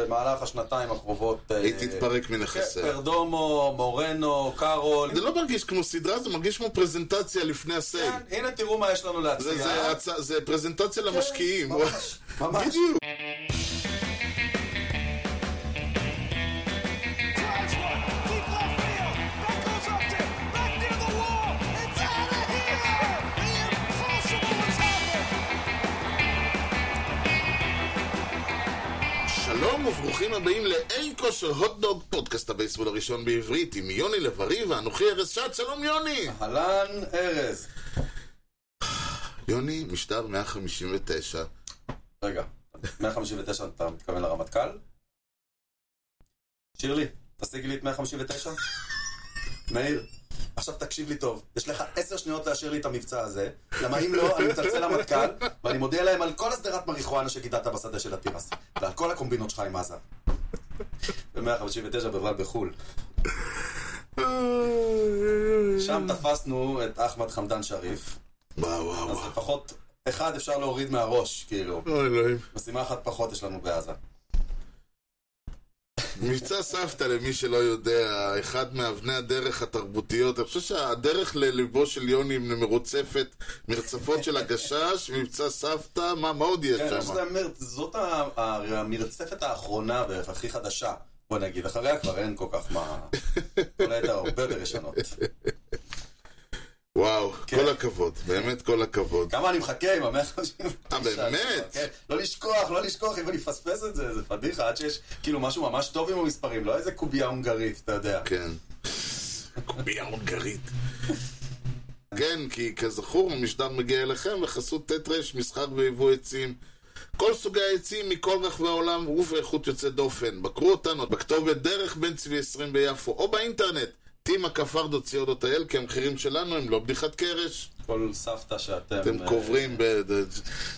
במהלך השנתיים הקרובות... אה, היא תתפרק כן, מנכסיה. פרדומו, מורנו, קארול. זה לא מרגיש כמו סדרה, זה מרגיש כמו פרזנטציה לפני הסייל. כן, הנה תראו מה יש לנו להציע. זה פרזנטציה למשקיעים. כן, ממש, ממש. בדיוק. הבאים לאין כושר הוטדוג, פודקאסט הבייסבול הראשון בעברית עם יוני לב-ארי ואנוכי ארז שץ, שלום יוני! אהלן, ארז. יוני, משטר 159. רגע, 159 אתה מתכוון לרמטכ"ל? שירלי, תשיגי לי את 159? מאיר, עכשיו תקשיב לי טוב, יש לך עשר שניות לאשר לי את המבצע הזה, למה אם לא, אני מצלצל למטכ"ל, ואני מודיע להם על כל הסדרת מריחואנה שגידלת בשדה של התירס, ועל כל הקומבינות שלך עם עזה. ב-159 בכלל בחו"ל. שם תפסנו את אחמד חמדן שריף, וואו וואו אז וואו. לפחות אחד אפשר להוריד מהראש, כאילו. אוי אלוהים. משימה אחת פחות יש לנו בעזה. מבצע סבתא, למי שלא יודע, אחד מאבני הדרך התרבותיות. אני חושב שהדרך לליבו של יוני מרוצפת מרצפות של הגשש, מבצע סבתא, מה מה עוד יש כן, שם? זאת המרצפת האחרונה בערך, הכי חדשה. בוא נגיד, אחריה כבר אין כל כך מה... כל היתר הרבה יותר ישנות. וואו, כן. כל הכבוד, באמת כל הכבוד. כמה אני מחכה עם המאה חמישים אה, באמת? כן, לא לשכוח, לא לשכוח, אם אני אפספס את זה, זה פדיחה, עד שיש כאילו משהו ממש טוב עם המספרים, לא איזה קובייה הונגרית, אתה יודע. כן. קובייה הונגרית. כן, כי כזכור, המשדר מגיע אליכם בחסות ט' ר' מסחר ויבוא עצים. כל סוגי העצים מכל רחבי העולם ובאיכות יוצאת דופן. בקרו אותנו בכתובת דרך בן צבי 20 ביפו או באינטרנט טימה כפרדו ציודות.il כי המחירים שלנו הם לא בדיחת קרש. כל סבתא שאתם... אתם אה, קוברים ב...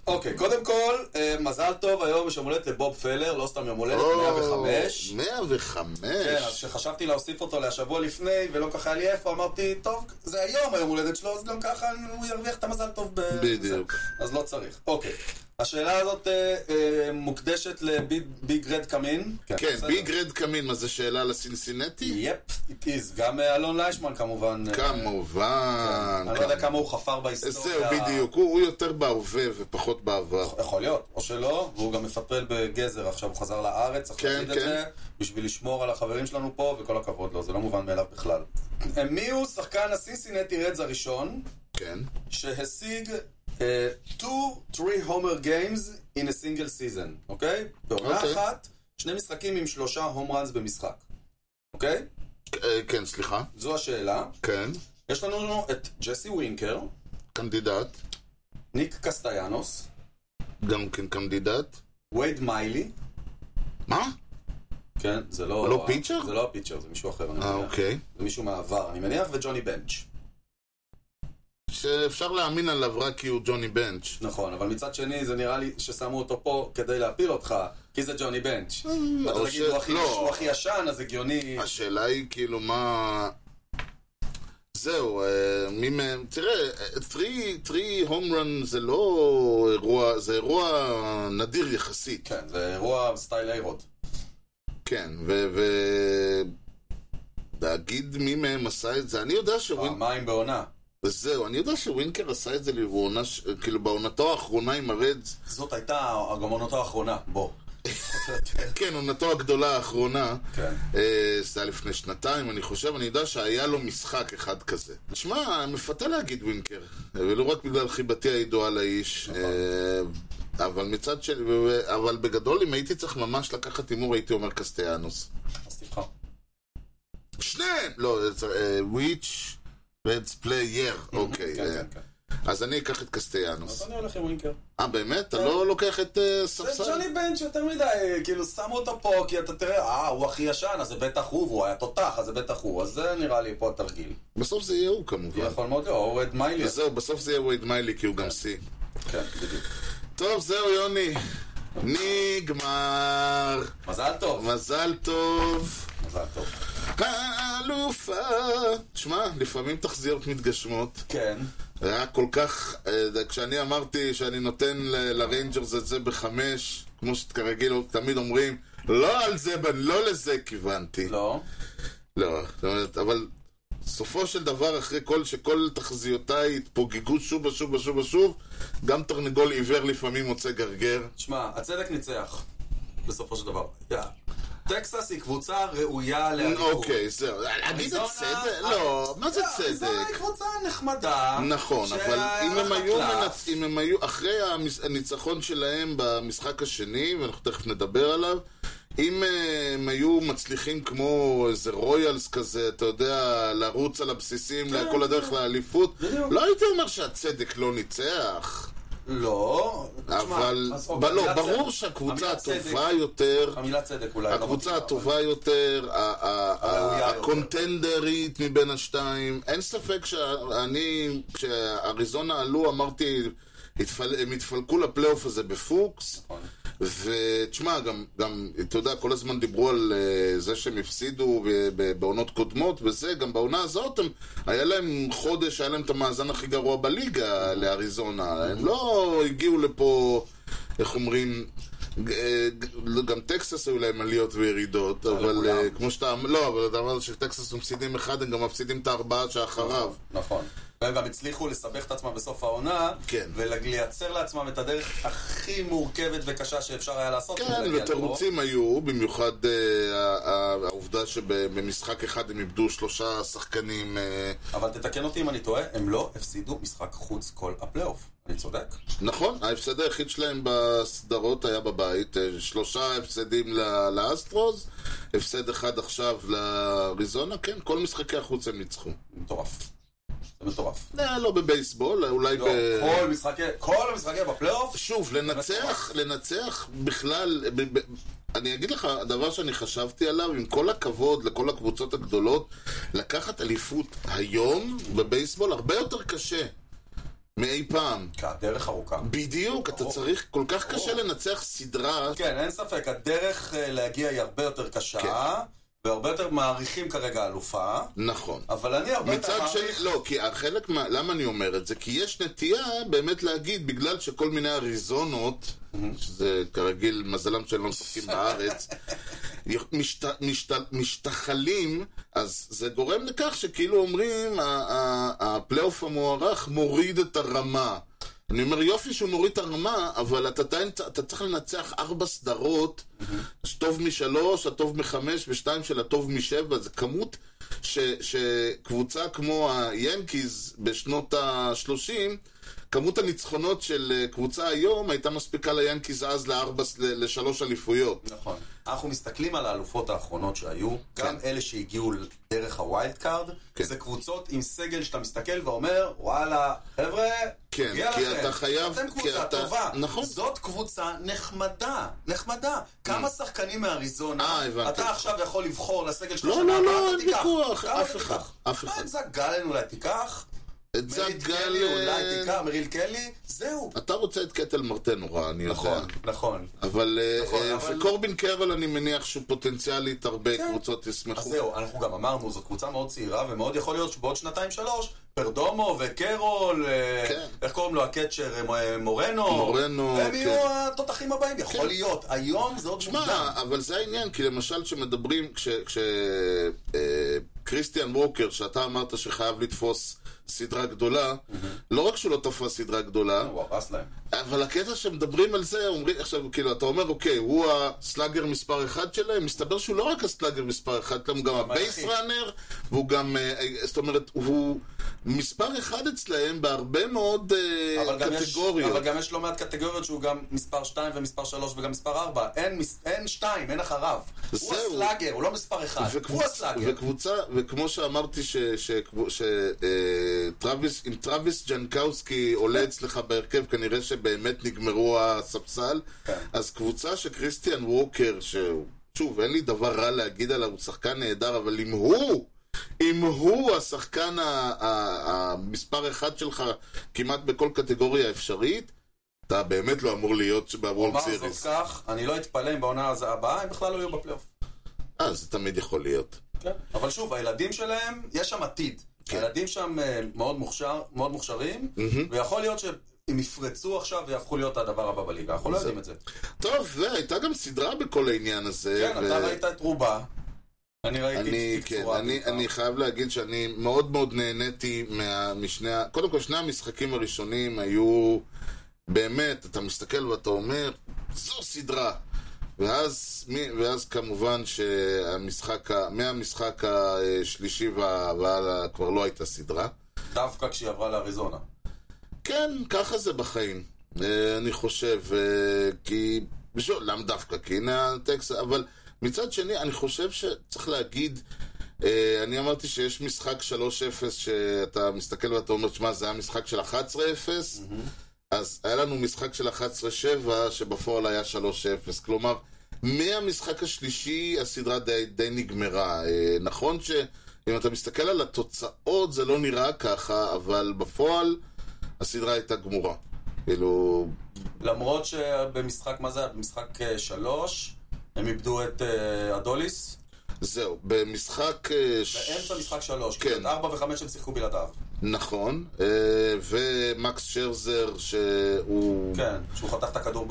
אוקיי, קודם כל, אה, מזל טוב, היום יש יום הולדת לבוב פלר, לא סתם יום הולדת, 105. 105. כן, אז כשחשבתי להוסיף אותו להשבוע לפני, ולא ככה היה לי איפה, אמרתי, טוב, זה היום היום הולדת שלו, אז גם ככה הוא ירוויח את המזל טוב ב... בדיוק. אז לא צריך. אוקיי. השאלה הזאת אה, אה, מוקדשת לביג רד קאמין. כן. ביג רד קמין, מה זה שאלה לסינסינטי? יפ, it is. גם אה, אלון ליישמן כמובן. כמובן. אני לא יודע כמה הוא חפר בהיסטוריה. זהו, בדיוק. הוא יותר בהווה ופחות בעבר. יכול להיות, או שלא, והוא גם מפטרל בגזר עכשיו, הוא חזר לארץ, צריך כן, להגיד את כן. זה, בשביל לשמור על החברים שלנו פה, וכל הכבוד לו, זה לא מובן מאליו בכלל. מי הוא שחקן הסינסינטי רדס הראשון, כן. שהשיג 2-3 homer games in a single season, אוקיי? בעונה אוקיי. אחת, שני משחקים עם שלושה home runs במשחק, אוקיי? אה, כן, סליחה. זו השאלה. כן. יש לנו את ג'סי ווינקר, קנדידט. ניק קסטיאנוס, גם כן קנדידט. וייד מיילי, מה? כן, זה לא... לא pitcher? זה לא ה pitcher, זה מישהו אחר, אני אה, מניח. אוקיי. זה מישהו מהעבר, אני מניח, וג'וני בנץ'. שאפשר להאמין עליו רק כי הוא ג'וני בנץ'. נכון, אבל מצד שני, זה נראה לי ששמו אותו פה כדי להפיל אותך, כי זה ג'וני בנץ'. ואתה או תגיד, ש- הוא הכי- לא. הוא הכי ישן, אז הגיוני... השאלה היא כאילו מה... זהו, אה, מי מהם... תראה, 3 הום רן זה לא אירוע, זה אירוע נדיר יחסית. כן, זה אירוע סטייל איירוד. כן, ו... להגיד מי מהם עשה את זה, אני יודע שווינקר, פעמיים בעונה. זהו, אני יודע שווינקר עשה את זה בעונה, ש- כאילו בעונתו האחרונה עם הרדס, זאת הייתה גם עונתו האחרונה, בוא. כן, עונתו הגדולה האחרונה, כן. אה, זה היה לפני שנתיים, אני חושב, אני יודע שהיה לו משחק אחד כזה. תשמע, מפתה להגיד ווינקר, ולא רק בגלל חיבתי הידועה לאיש, אה, אבל מצד שני, אבל בגדול, אם הייתי צריך ממש לקחת הימור, הייתי אומר קסטיאנוס. אז תבחר. שניהם! לא, which Reds player, אוקיי. כן, אה, כן, כן. אז אני אקח את קסטיאנוס. אז אני הולך עם ווינקר. אה, באמת? אתה לא לוקח את אה, זה ספסל? ג'וני בנץ' יותר מדי, כאילו שמו אותו פה כי אתה תראה, אה, הוא הכי ישן, אז זה בטח הוא, והוא היה תותח, אז זה בטח הוא, אז זה נראה לי פה התרגיל. בסוף זה יהיה הוא כמובן. יכול מאוד להיות, או את מיילי. וזהו, בסוף זה יהיה וייד מיילי כי הוא גם שיא. כן, בדיוק. טוב, זהו יוני. נגמר. מזל טוב. מזל טוב. מזל טוב. האלופה. תשמע, לפעמים תחזיות מתגשמות. כן. היה כל כך... אה, כשאני אמרתי שאני נותן לריינג'רס את זה בחמש, כמו שכרגיל תמיד אומרים, לא על זה, לא לזה כיוונתי. לא. לא, זאת אומרת, אבל סופו של דבר, אחרי כל שכל תחזיותיי התפוגגו שוב ושוב ושוב ושוב, גם תרנגול עיוור לפעמים מוצא גרגר. תשמע, הצדק ניצח, בסופו של דבר. טקסס היא קבוצה ראויה לאליפות. אוקיי, זהו. להגיד את אריזונה- צדק? לא, מה זה לא, אריזונה צדק? היא קבוצה נחמדה. נכון, אבל אם הם היו לה קלף. מנצ... אם הם היו, אחרי הניצחון שלהם במשחק השני, ואנחנו תכף נדבר עליו, אם אה, הם היו מצליחים כמו איזה רויאלס כזה, אתה יודע, לרוץ על הבסיסים כן, כל הדרך לאליפות. לא הייתי אומר שהצדק לא ניצח, לא. אבל ב- אוקיי, לא, ברור שהקבוצה הטובה יותר, המילה צדק אולי. לא הקבוצה הטובה יותר. הקונטנדרית מבין השתיים. אין ספק שאני, כשאריזונה עלו, אמרתי, הם התפלקו לפלייאוף הזה בפוקס. נכון. ותשמע, גם, גם, אתה יודע, כל הזמן דיברו על uh, זה שהם הפסידו ב- בעונות קודמות, וזה, גם בעונה הזאת, הם, היה להם חודש, היה להם את המאזן הכי גרוע בליגה לאריזונה. הם לא הגיעו לפה, איך אומרים, אה, גם טקסס היו להם עליות וירידות, אבל לכולם. אה, כמו שאתה, לא, אבל אתה אמרת שטקסס מפסידים אחד, הם גם מפסידים את הארבעה שאחריו. נכון. והם גם הצליחו לסבך את עצמם בסוף העונה, כן. ולייצר לעצמם את הדרך הכי מורכבת וקשה שאפשר היה לעשות. כן. ותירוצים היו, במיוחד אה, העובדה שבמשחק אחד הם איבדו שלושה שחקנים. אה, אבל תתקן אותי אם אני טועה, הם לא הפסידו משחק חוץ כל הפלייאוף. אני צודק? נכון, ההפסד היחיד שלהם בסדרות היה בבית. אה, שלושה הפסדים ל- לאסטרוס, הפסד אחד עכשיו לאריזונה, כן, כל משחקי החוץ הם ניצחו. מטורף. מטורף. אה, לא בבייסבול, אולי לא, ב... כל משחקי, כל המשחקי בפלייאוף, שוב, לנצח, לנצח בכלל, ב- ב- אני אגיד לך, הדבר שאני חשבתי עליו, עם כל הכבוד לכל הקבוצות הגדולות, לקחת אליפות היום בבייסבול הרבה יותר קשה מאי פעם. כי הדרך ארוכה. בדיוק, אתה ברור. צריך, כל כך קשה ברור. לנצח סדרה. כן, אין ספק, הדרך אה, להגיע היא הרבה יותר קשה, כן. והרבה יותר מעריכים כרגע אלופה, נכון. אבל אני הרבה יותר מצד שני, מעריך... לא, כי החלק מה... למה אני אומר את זה? כי יש נטייה באמת להגיד, בגלל שכל מיני אריזונות, שזה כרגיל, מזלם שהם לא משחקים בארץ, משת, משת, משתחלים, אז זה גורם לכך שכאילו אומרים, הפלייאוף המוערך מוריד את הרמה. אני אומר, יופי שהוא מוריד את הרמה, אבל אתה, עדיין- אתה צריך לנצח ארבע סדרות, שהטוב משלוש, הטוב מחמש, ושתיים של הטוב משבע, זה כמות ש, שקבוצה כמו היאנקיז בשנות ה-30, כמות הניצחונות של אה, קבוצה היום הייתה מספיקה ליאנקיז אז לארבע, לשלוש אליפויות. נכון. אנחנו מסתכלים על האלופות האחרונות שהיו, גם אלה שהגיעו דרך ה wild card, כן. זה קבוצות עם סגל שאתה מסתכל ואומר, וואלה, חבר'ה, כן, כי לכם. אתה חייב- אתם כי קבוצה אתה- טובה. נכון. זאת קבוצה נחמדה, נחמדה. כמה שחקנים מאריזונה, אה, הבנתי. אתה עכשיו יכול לבחור לסגל שלך לא, לא, לא, אין. ויכוח, אף אחד? אף מה, אחד. אם זה גלן אולי תיקח? את מריל זאק קלי אולי. תיקח, מריל קלי, זהו. אתה רוצה את קטל מרטה נורא, אני יודע. נכון, נכון. אבל, אה, נכון, אה, וקורבין קרול אני מניח שהוא פוטנציאלית הרבה כן. קבוצות אז ישמחו. זהו, אנחנו גם אמרנו, זאת קבוצה מאוד צעירה, ומאוד יכול להיות שבעוד שנתיים-שלוש, פרדומו וקרול, אה, כן. איך קוראים לו, הקצ'ר, מו- מורנו, מורנו, הם כן. יהיו התותחים הבאים, יכול. להיות. היום זה עוד מוקדם. אבל זה העניין, כי למשל כשמדברים, כשקריסטיאן ווקר, שאתה אמרת שחייב לתפוס סדרה גדולה, לא רק שהוא לא תפס סדרה גדולה, הוא הרס להם. אבל הקטע שמדברים על זה, אומרים, עכשיו, כאילו, אתה אומר, אוקיי, הוא ה slugger מספר אחד שלהם, מסתבר שהוא לא רק ה slugger מספר אחד שלהם, הוא גם ה base runner, והוא גם, אה, זאת אומרת, הוא מספר אחד אצלהם בהרבה מאוד אה, קטגוריות. אבל גם יש לא מעט קטגוריות שהוא גם מספר 2 ומספר 3 וגם מספר 4. אין, מס- אין 2, אין אחריו. הוא. ה slugger, הוא לא מספר 1. הוא. ה slugger. וכמו שאמרתי, ש... ש... ש... אה, טרוויס, ג'נקאוסקי עולה אצלך בהרכב, כנראה שבאמת נגמרו הספסל. כן. אז קבוצה שקריסטיאן ווקר, ששוב, אין לי דבר רע להגיד עליו, הוא שחקן נהדר, אבל אם הוא... אם הוא השחקן המספר אחד שלך כמעט בכל קטגוריה אפשרית, אתה באמת לא אמור להיות ב world series. כך, אני לא אתפלא אם בעונה הבאה הם בכלל לא יהיו בפלייאוף. אה, זה תמיד יכול להיות. כן. אבל שוב, הילדים שלהם, יש שם עתיד. כן. הילדים שם אה, מאוד מוכשר, מאוד מוכשרים, ויכול להיות הם יפרצו עכשיו ויהפכו להיות הדבר הבא בליגה, אנחנו לא יודעים את זה. טוב, והייתה גם סדרה בכל העניין הזה. כן, ו- אתה ראית את רובה, אני ראיתי אני, כן. אני. אני חייב להגיד שאני מאוד מאוד נהניתי מה, משני, קודם כל שני המשחקים הראשונים היו באמת, אתה מסתכל ואתה אומר, זו סדרה. ואז, ואז כמובן שהמשחק, מהמשחק השלישי וה- והלאה כבר לא הייתה סדרה. דווקא כשהיא עברה לאריזונה. כן, ככה זה בחיים. אה, אני חושב, אה, כי... בשביל, למה דווקא? כי הנה הטקסט, אבל מצד שני, אני חושב שצריך להגיד, אה, אני אמרתי שיש משחק 3-0 שאתה מסתכל ואתה אומר, שמע, זה היה משחק של 11-0, אז היה לנו משחק של 11-7 שבפועל היה 3-0. כלומר, מהמשחק השלישי הסדרה די, די נגמרה. אה, נכון שאם אתה מסתכל על התוצאות זה לא נראה ככה, אבל בפועל הסדרה הייתה גמורה. כאילו, למרות שבמשחק, מה זה היה? במשחק אה, שלוש, הם איבדו את אה, אדוליס. זהו, במשחק... באמצע משחק שלוש. כן. כן. ארבע וחמש הם שיחקו בלעדיו. נכון, אה, ומקס שרזר שהוא... כן, שהוא חטף את הכדור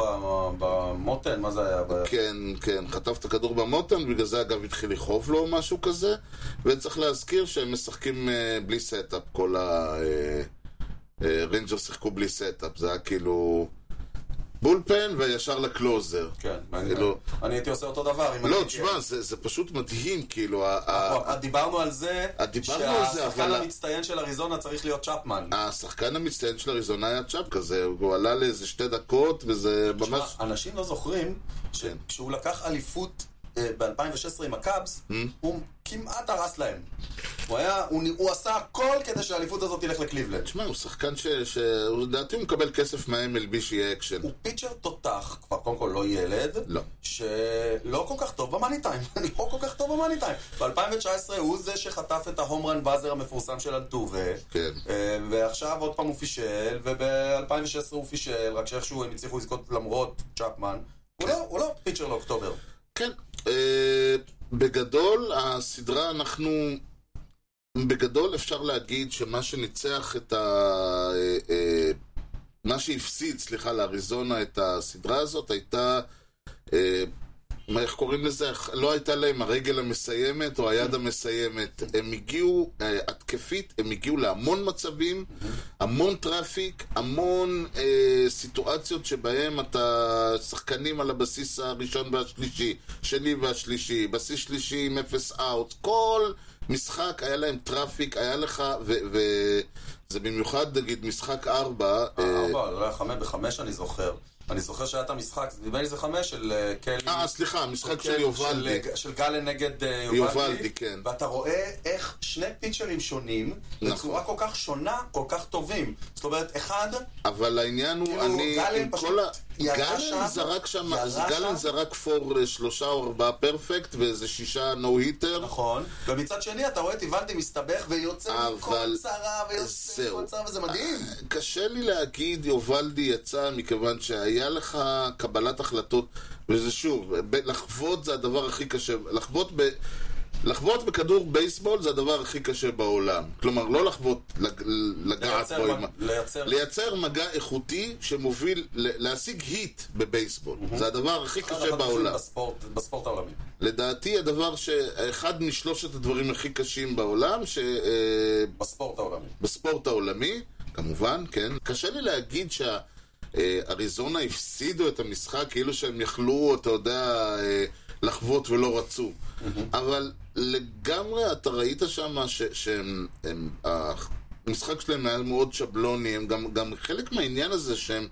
במותן, מה זה היה? כן, כן, חטף את הכדור במותן, בגלל זה אגב התחיל לכאוב לו או משהו כזה, וצריך להזכיר שהם משחקים אה, בלי setup, כל הריינג'רס שיחקו בלי setup, זה היה כאילו bullpen וישר ל closer. כן. כאילו- אני הייתי עושה אותו דבר. לא, תשמע, זה זה פשוט מדהים, כאילו, ה- נכון, דיברנו על זה, דיברנו על זה, שהשחקן אבל- המצטיין של אריזונה צריך להיות צ'פמן. השחקן המצטיין של אריזונה היה צ'אפ כזה, הוא עלה לאיזה שתי דקות, וזה תשמע, ממש... אנשים לא זוכרים כן. שכשהוא לקח אליפות ב-2016 עם הקאבס, Hmm? הוא כמעט הרס להם. הוא היה, הוא הוא עשה הכל כדי שהאליפות הזאת תלך לקליבלנד. תשמע, הוא שחקן ש... לדעתי הוא מקבל כסף מה-MLB שיהיה אקשן. הוא pitcher תותח, כבר קודם כל לא ילד, לא. שלא כל כך טוב ב money time, לא כל כך טוב ב money time. ב-2019 הוא זה שחטף את ה home run buzzer המפורסם של אלטובה, כן. אה, ועכשיו עוד פעם הוא פישל, וב-2016 הוא פישל, רק שאיכשהו הם הצליחו לזכות למרות צ'פמן. הוא לא- הוא לא פיצ'ר לאוקטובר. כן. אה, בגדול, הסדרה אנחנו... בגדול אפשר להגיד שמה שניצח את ה... אה, אה, מה שהפסיד, סליחה, לאריזונה את הסדרה הזאת הייתה... אה, מה, איך קוראים לזה? לא הייתה להם הרגל המסיימת או היד המסיימת. הם הגיעו, אה, התקפית, הם הגיעו להמון מצבים, המון traffic, המון אה, סיטואציות שבהם אתה שחקנים על הבסיס הראשון והשלישי, שני והשלישי, בסיס שלישי עם אפס out, כל משחק היה להם traffic, היה לך, וזה במיוחד נגיד משחק ארבע, אה, ארבע, לא היה חמש, בחמש אני זוכר. אני זוכר שהיה את המשחק, נדמה לי זה חמש של אה, קלי. אה, סליחה, המשחק של כן, יובלדי. של, של גלן נגד אה, יובלדי. יובלדי, כן. ואתה רואה איך שני פיצ'רים שונים, נכון. בצורה כל כך שונה, כל כך טובים. זאת אומרת, אחד, אבל העניין הוא, כאילו, אני, גלן פשוט גלן זרק שם, ירה גלן. זרק פור אה, שלושה או ארבעה פרפקט ואיזה שישה נו היטר. נכון, ומצד שני אתה רואה את איוולדי מסתבך ויוצא מכל צרה ויוצא. מכל צרה וזה מדהים. קשה לי להגיד יובלדי יצא מכיוון שהיה לך קבלת החלטות, וזה שוב, לחוות זה הדבר הכי קשה, לחוות ב... לחוות בכדור בייסבול זה הדבר הכי קשה בעולם. כלומר, לא לג- לגעת בו מג- לייצר... לייצר מגע איכותי שמוביל, להשיג היט בבייסבול. זה הדבר הכי קשה בעולם. בספורט, בספורט העולמי. לדעתי הדבר ש... אחד משלושת הדברים הכי קשים בעולם, בספורט העולמי. שבספורט העולמי, כמובן, כן. קשה לי להגיד שהאריזונה הפסידו את המשחק כאילו שהם יכלו, אתה יודע, אה, לחוות ולא רצו. אבל לגמרי אתה ראית שם ש... שהם... הם, המשחק שלהם היה מאוד שבלוני, הם גם, גם חלק מהעניין הזה שהם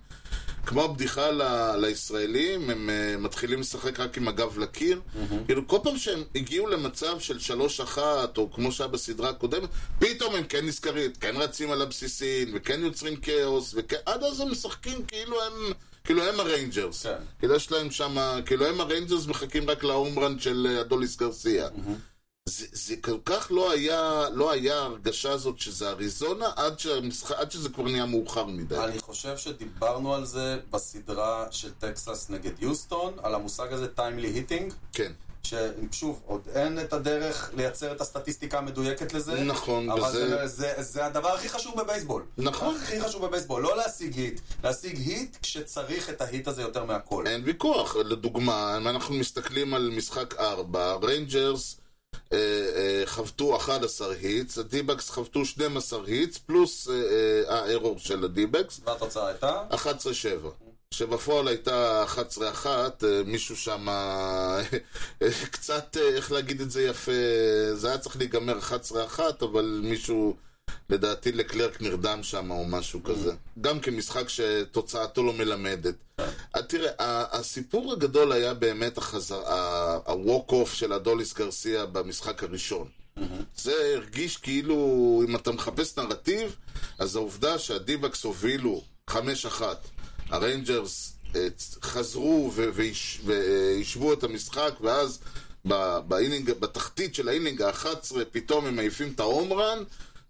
כמו הבדיחה ל, לישראלים, הם uh, מתחילים לשחק רק עם הגב לקיר. כאילו, כל פעם שהם הגיעו למצב של שלוש אחת, או כמו שהיה בסדרה הקודמת, פתאום הם כן נזכרים, כן רצים על הבסיסים, וכן יוצרים כאוס, ועד אז הם משחקים כאילו הם... כאילו הם הריינג'רס. כן. כאילו יש להם שם, כאילו הם הריינג'רס מחכים רק ל home run של אה, אדוליס גרסיה. זה, זה כל כך לא היה, לא היה הרגשה הזאת שזה אריזונה עד, שהמשחק, עד שזה כבר נהיה מאוחר מדי. אני חושב שדיברנו על זה בסדרה של טקסס נגד יוסטון, על המושג הזה timely hitting, כן. ששוב, עוד אין את הדרך לייצר את הסטטיסטיקה המדויקת לזה. נכון, אבל וזה- זה, זה, זה הדבר הכי חשוב בבייסבול. נכון. הכי חשוב בבייסבול, לא להשיג hit. להשיג hit כשצריך את ה hit הזה יותר מהכל. אין ויכוח. לדוגמה, אם אנחנו מסתכלים על משחק 4, ריינג'רס חבטו 11 hits, הדיבקס חבטו 12 hits, פלוס אה, אה, הארור של הדיבקס, והתוצאה הייתה? 11-7. שבפועל הייתה 11-1, אה, מישהו שם אה, קצת, אה, איך להגיד את זה יפה, זה היה צריך להיגמר 11-1, אבל מישהו, לדעתי לקלרק נרדם שם או משהו כזה. גם כמשחק שתוצאתו לא מלמדת. אה, תראה, הסיפור הגדול היה באמת ה-walk off של אדוליס גרסיה במשחק הראשון. זה הרגיש כאילו, אם אתה מחפש נרטיב, אז העובדה שהדיבקס הובילו 5-1, הריינג'רס אה, חזרו והשוו את המשחק, ואז באינינג, בתחתית של האינינג ה-11 פתאום הם מעיפים את ה home run,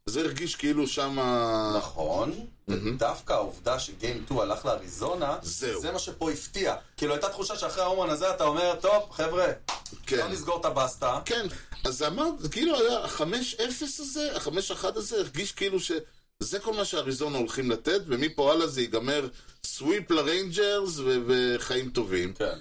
זה הרגיש כאילו שמה... נכון, ודווקא העובדה ש game 2 הלך לאריזונה. זה מה שפה הפתיע. כאילו הייתה תחושה שאחרי ה home run הזה אתה אומר, טוב, חבר'ה, כן. לא נסגור את הבסטה. כן, אז אמרת, כאילו היה ה-5-0 הזה, ה-5-1 הזה, הרגיש כאילו שזה כל מה שאריזונה הולכים לתת, ומפה הלאה זה ייגמר sweep לריינג'רס וחיים טובים. כן.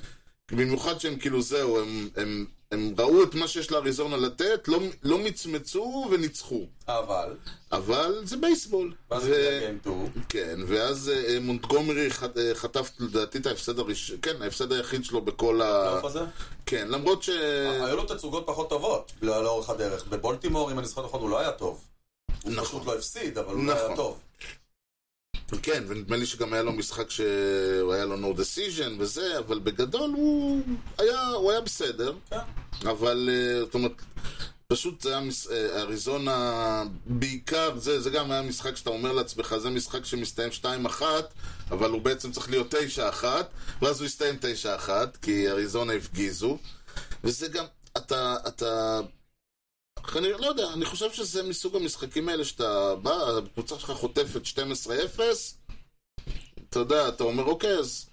במיוחד שהם כאילו זהו, הם, הם, הם ראו את מה שיש לאריזונה לתת, לא, לא מצמצו וניצחו. אבל, אבל זה בייסבול. ואז הגיע גיים 2, כן, ואז אה, מונטגומרי אה, חטף לדעתי את ההפסד הראשון, כן, ההפסד היחיד שלו בכל ה... הפלייאוף הזה? כן, למרות ש... היו לו תצוגות פחות טובות לא- לאורך הדרך. בבולטימור, אם אני זוכר נכון, הוא לא היה טוב. הוא נכון. פשוט לא הפסיד, אבל הוא לא היה נכון. טוב. כן, ונדמה לי שגם היה לו משחק שהוא היה לו no decision וזה, אבל בגדול הוא היה, הוא היה בסדר, כן. אבל אה, זאת אומרת, פשוט זה היה מס- אה, אריזונה בעיקר, זה, זה גם היה משחק שאתה אומר לעצמך, זה משחק שמסתיים 2-1, אבל הוא בעצם צריך להיות 9-1, ואז הוא יסתיים 9-1, כי אריזונה הפגיזו, וזה גם, אתה, אתה אני לא יודע, אני חושב שזה מסוג המשחקים האלה שאתה בא, הקבוצה שלך חוטפת 12-0, אתה יודע, אתה אומר, אוקיי, אז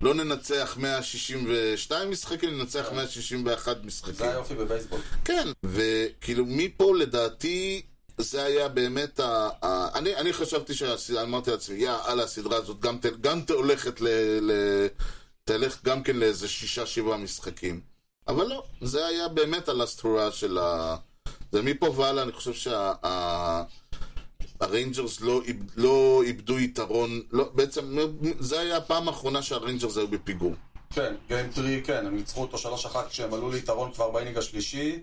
לא ננצח 162 משחקים, ננצח 161 משחקים. זה היופי בבייסבול. כן, וכאילו מפה לדעתי זה היה באמת ה... ה אני, אני חשבתי שאמרתי לעצמי, יא, אללה, הסדרה הזאת גם, ת, גם ת, הולכת ל... ל תלך גם כן לאיזה שישה שבעה משחקים. אבל לא, זה היה באמת ה last hurrah של ה... ומפה והלאה אני חושב שהריינג'רס שה, לא, לא איבדו יתרון, לא, בעצם זה היה הפעם האחרונה שהריינג'רס היו בפיגור. כן, game three, כן, הם ניצחו אותו 3-1 כשהם עלו ליתרון כבר באינינג השלישי,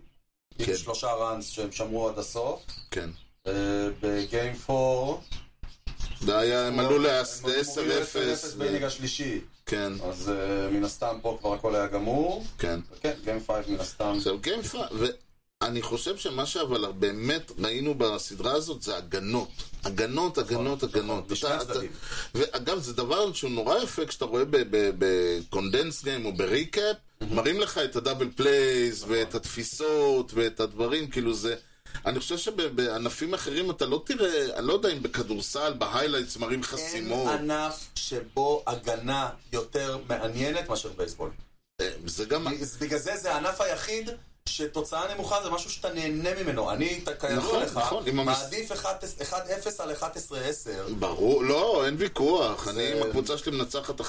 כן. עם שלושה runs שהם שמרו עד הסוף. כן. Uh, ב game 4... זה היה, הם עלו ל-10-0. הם עלו ל-10-0 בליגה השלישי. כן. אז אה, מן הסתם פה כבר הכל היה גמור. כן. כן, game 5 מן הסתם. עכשיו game 5, אני חושב שמה שאבל באמת ראינו בסדרה הזאת זה הגנות. הגנות, נכון, הגנות, נכון, הגנות. ואגב, זה דבר שהוא נורא יפה כשאתה רואה ב condensed game או ב recap, mhm. מראים לך את ה double plays נכון. ואת התפיסות ואת הדברים, כאילו זה... אני חושב שבענפים אחרים אתה לא תראה, אני לא יודע אם בכדורסל, ב highlights מראים חסימות. אין ענף שבו הגנה יותר מעניינת מאשר בייסבול. אה, זה גם... בגלל זה זה הענף היחיד שתוצאה נמוכה זה משהו שאתה נהנה ממנו. אני, כידוע נכון, לך, נכון, עם מעדיף 1-0 על 11-10. ברור, לא, אין ויכוח. זה- אני, אם הקבוצה שלי מנצחת 11-0,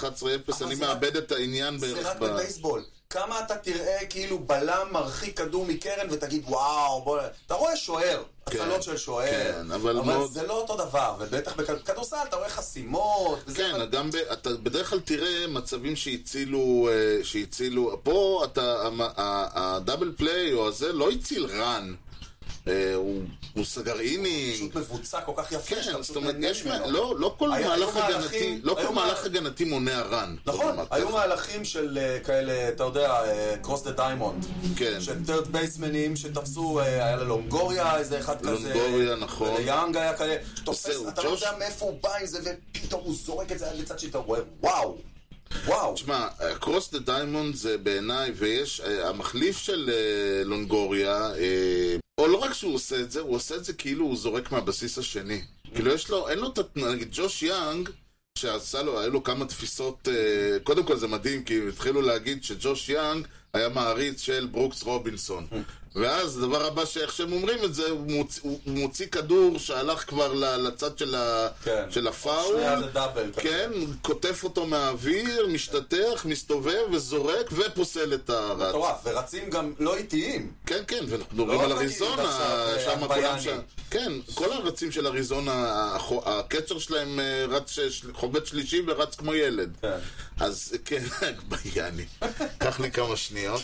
אני זה רק- מאבד את העניין זה בערך רק ב... בבייסבול. כמה אתה תראה כאילו בלם מרחיק כדור מקרן ותגיד וואו, בוא... אתה רואה שוער, כן, הצלות של שוער. כן, אבל אבל מאוד- זה לא אותו דבר, ובטח בכדורסל אתה רואה חסימות. כן, אבל- גם ב, אתה בדרך כלל תראה מצבים שהצילו, אה, שהצילו, פה אתה, הדאבל פליי או הזה לא הציל רן, הוא, הוא סגר אינינג, פשוט מבוצע כל כך יפה, כן, זאת אומרת, יש. לא, לא כל מהלך הגנתי, לא כל מהלך מה- הגנתי מונע run. נכון, היו. מהלכים של אה, כאלה, אתה יודע, cross the diamond. כן. של third baseman ים שתפסו, אה, היה ללונגוריה איזה אחד כזה. לונגוריה, נכון. וליאנג היה כאלה. שתופס, זהו, אתה לא יודע מאיפה הוא בא עם זה, ופתאום הוא זורק את זה עד לצד שאתה רואה, וואו, וואו. תשמע, cross the diamond זה בעיניי, ויש, אה, המחליף של אה, לונגוריה, אה, או לא רק שהוא עושה את זה, הוא עושה את זה כאילו הוא זורק מהבסיס השני. כאילו יש לו, אין לו את, הת- נגיד ג'וש יאנג, שעשה לו, היו לו כמה תפיסות, אה, קודם כל זה מדהים, כי התחילו להגיד שג'וש יאנג, היה מעריץ של ברוקס רובינסון. ואז הדבר הבא שאיך שהם אומרים את זה, הוא מוציא, הוא מוציא כדור שהלך כבר לצד של, ה, כן. של הפאול. שנייה זה double. כזה. כן, קוטף אותו מהאוויר, משתטח, מסתובב וזורק ופוסל את הרץ. מטורף, ורצים גם לא איטיים. כן, כן, ואנחנו מדברים לא על תגיד אריזונה, שם אה, כולם. שם. כן, כל הרצים של אריזונה, הקצ'ר שלהם אה, רץ, חובט שלישי ורץ כמו ילד. כן. אז כן, ביאני. קח לי כמה שניות.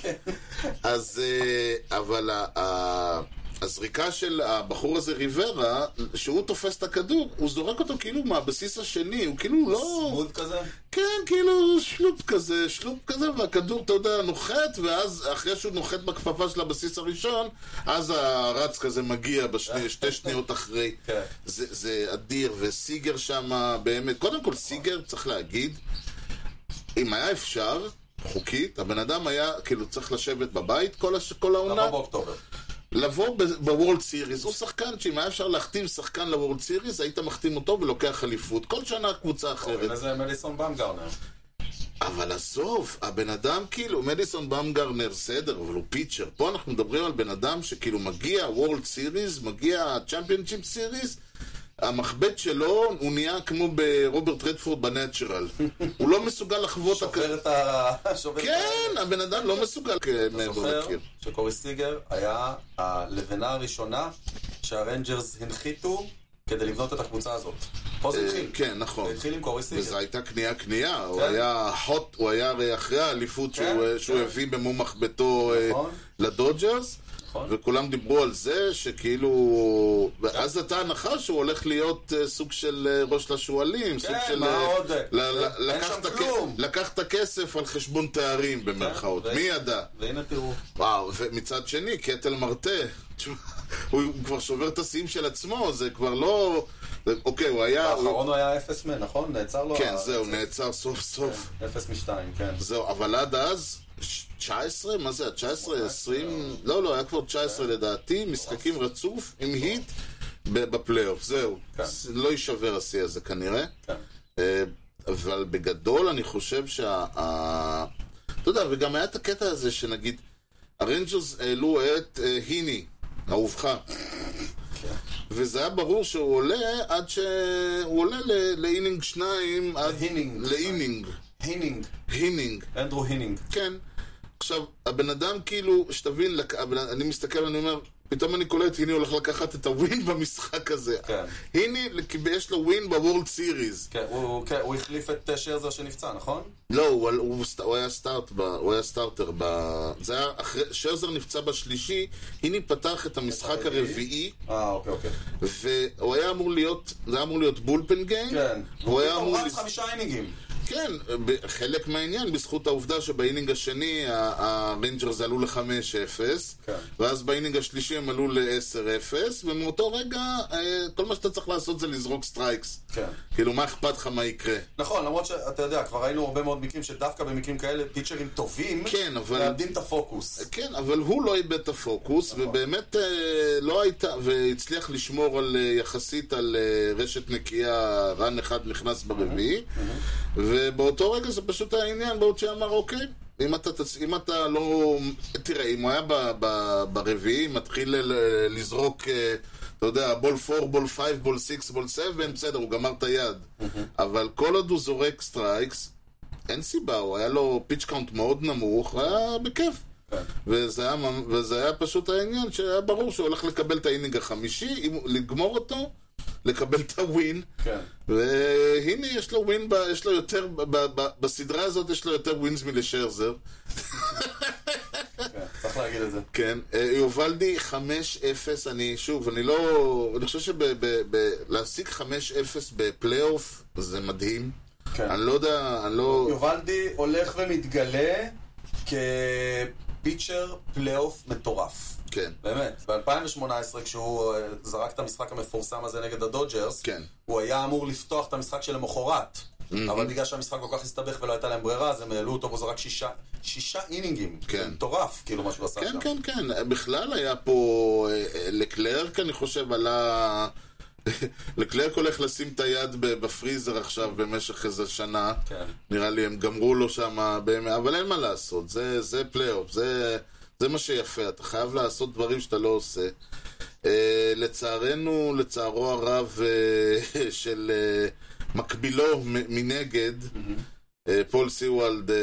אז, אה, אבל ה- ה- הזריקה של הבחור הזה, ריברה, שהוא תופס את הכדור, הוא זורק אותו כאילו מהבסיס השני, הוא כאילו לא... סמוד כזה? כן, כאילו שלופ כזה, שלופ כזה, והכדור, אתה יודע, נוחת, ואז אחרי שהוא נוחת בכפפה של הבסיס הראשון, אז הרץ כזה מגיע בשני, שתי שניות אחרי. כן. זה, זה אדיר, וסיגר שם, באמת, קודם כל סיגר, צריך להגיד, אם היה אפשר, חוקית, הבן אדם היה, כאילו, צריך לשבת בבית כל, הש... כל העונה, לבוא באוקטובר. לבוא ב World Series, הוא שחקן שאם היה אפשר להחתים שחקן ל World Series, היית מחתים אותו ולוקח אליפות. כל שנה קבוצה אחרת. קוראים לזה מדיסון במגרנר. אבל עזוב, הבן אדם כאילו, מדיסון במגרנר בסדר, אבל הוא pitcher. פה אנחנו מדברים על בן אדם שכאילו מגיע World Series, מגיע Championship Series, המחבט שלו, הוא נהיה כמו רוברט רדפורד ב Natural. הוא לא מסוגל לחוות... שובר את ה... כן, הבן אדם לא מסוגל אתה מעבר זוכר לקיר. שקורי סיגר היה הלבנה הראשונה שהרנג'רס הנחיתו כדי לבנות את הקבוצה הזאת. פה זה אה, התחיל. כן, נכון. זה התחיל עם קורי סיגר. וזו הייתה קנייה קנייה, הוא כן. היה hot, הוא היה הרי אחרי האליפות כן, שהוא- שהוא כן. הביא במו מחבטו אה, נכון. לדודג'רס. נכון. וכולם דיברו על זה שכאילו... ואז הייתה הנחה שהוא הולך להיות אה, סוג של אה, ראש לשועלים, סוג כן, של... מה אה, עוד? ל- אין לקח שם את כלום. לקח את הכסף על חשבון תארים במרכאות, ו- מי ידע? והנה תראו. וואו, ומצד שני, קטל מרטה, תשמע, הוא כבר שובר את השיאים של עצמו, זה כבר לא... אוקיי, הוא היה... האחרון הוא היה אפס מן, נכון? נעצר לו? כן, זהו, זה- נעצר סוף סוף. כן, אפס משתיים, כן. זהו, אבל עד אז, 19? מה זה, 19, 20? לא, לא, היה כבר 19 לדעתי, משחקים רצוף עם hit בפלייאוף, זהו. כן. לא יישבר השיא הזה כנראה. כן. אה, אבל בגדול אני חושב שה... אתה יודע, וגם היה את הקטע הזה שנגיד, הרנג'רס העלו את אה, היני, אהובך. וזה היה ברור שהוא עולה עד ש... הוא עולה לאינינג שניים עד... להינינג. לאינינג. הינינג. הינינג. אנדרו הינינג. כן. עכשיו, הבן אדם כאילו, שתבין, אני מסתכל ואני אומר, פתאום אני קולט, הנה הוא הולך לקחת את ה win במשחק הזה. כן. הנה, יש לו win ב World Series. כן, הוא כן, הוא החליף את אה, שרזר שנפצע, נכון? לא, הוא, הוא, הוא היה start, ב, הוא היה starter ב... זה היה אחרי, שרזר נפצע בשלישי, הנה פתח את המשחק הרביעי? אה, אוקיי, אוקיי. והוא היה אמור להיות, זה היה אמור להיות bullpen game, כן. והוא היה הוא אמור... רץ לס- חמישה אינינגים. כן, חלק מהעניין בזכות העובדה שב inning השני ה- הרנג'רס עלו ל-5-0 כן. ואז ב inning השלישי הם עלו ל-10-0 ומאותו רגע אה, כל מה שאתה צריך לעשות זה לזרוק strikes כן. כאילו מה אכפת לך מה יקרה נכון, למרות שאתה יודע, כבר ראינו הרבה מאוד מקרים שדווקא במקרים כאלה פיצ'רים טובים כן, אבל- מאבדים את הפוקוס. כן, אבל הוא לא איבד את הפוקוס, נכון. ובאמת אה, לא הייתה, והצליח לשמור על, אה, יחסית על אה, רשת נקייה, run אחד נכנס ברביעי, ובאותו רגע זה פשוט העניין, בוצ'י אמר, אוקיי, אם אתה, אם אתה לא... תראה, אם הוא היה ב, ב, ברביעי, מתחיל ל- לזרוק, אה, אתה יודע, ball 4, ball 5, ball 6, ball 7, בסדר, הוא גמר את היד. אבל כל עוד הוא זורק strikes, אין סיבה, הוא היה לו pitch count מאוד נמוך, היה בכיף. וזה היה, וזה היה פשוט העניין שהיה ברור שהוא הולך לקבל את ה inning החמישי, אם, לגמור אותו, לקבל את ה win, כן. והנה יש לו win, ב, יש לו יותר, ב, ב, ב, בסדרה הזאת יש לו יותר wins מלשרזר. כן, צריך להגיד את זה. כן, אה, יובלדי 5-0, אני שוב, אני לא, אני חושב שלהשיג 5-0 בפלייאוף זה מדהים. כן. אני לא יודע, אני לא... יובלדי הולך ומתגלה כ pitcher פלייאוף מטורף. כן, באמת, ב-2018 כשהוא אה, זרק את המשחק המפורסם הזה נגד הדודג'רס, כן. הוא היה אמור לפתוח את המשחק שלמחרת. אבל בגלל שהמשחק כל כך הסתבך ולא הייתה להם ברירה, אז הם העלו אותו והוא זרק שישה, שישה אינינגים. כן. מטורף, כאילו, מה שהוא עשה כן, שם. כן, כן. בכלל היה פה אה, אה, לקלרק, אני חושב, עלה... לקלרק הולך לשים את היד בפריזר עכשיו במשך איזה שנה. כן. נראה לי הם גמרו לו שם, אבל אין מה לעשות, זה, זה פלייאוף, זה, זה מה שיפה, אתה חייב לעשות דברים שאתה לא עושה. אה, לצערנו, לצערו הרב אה, של אה, מקבילו מנגד, אה, פול סיוולד, אה,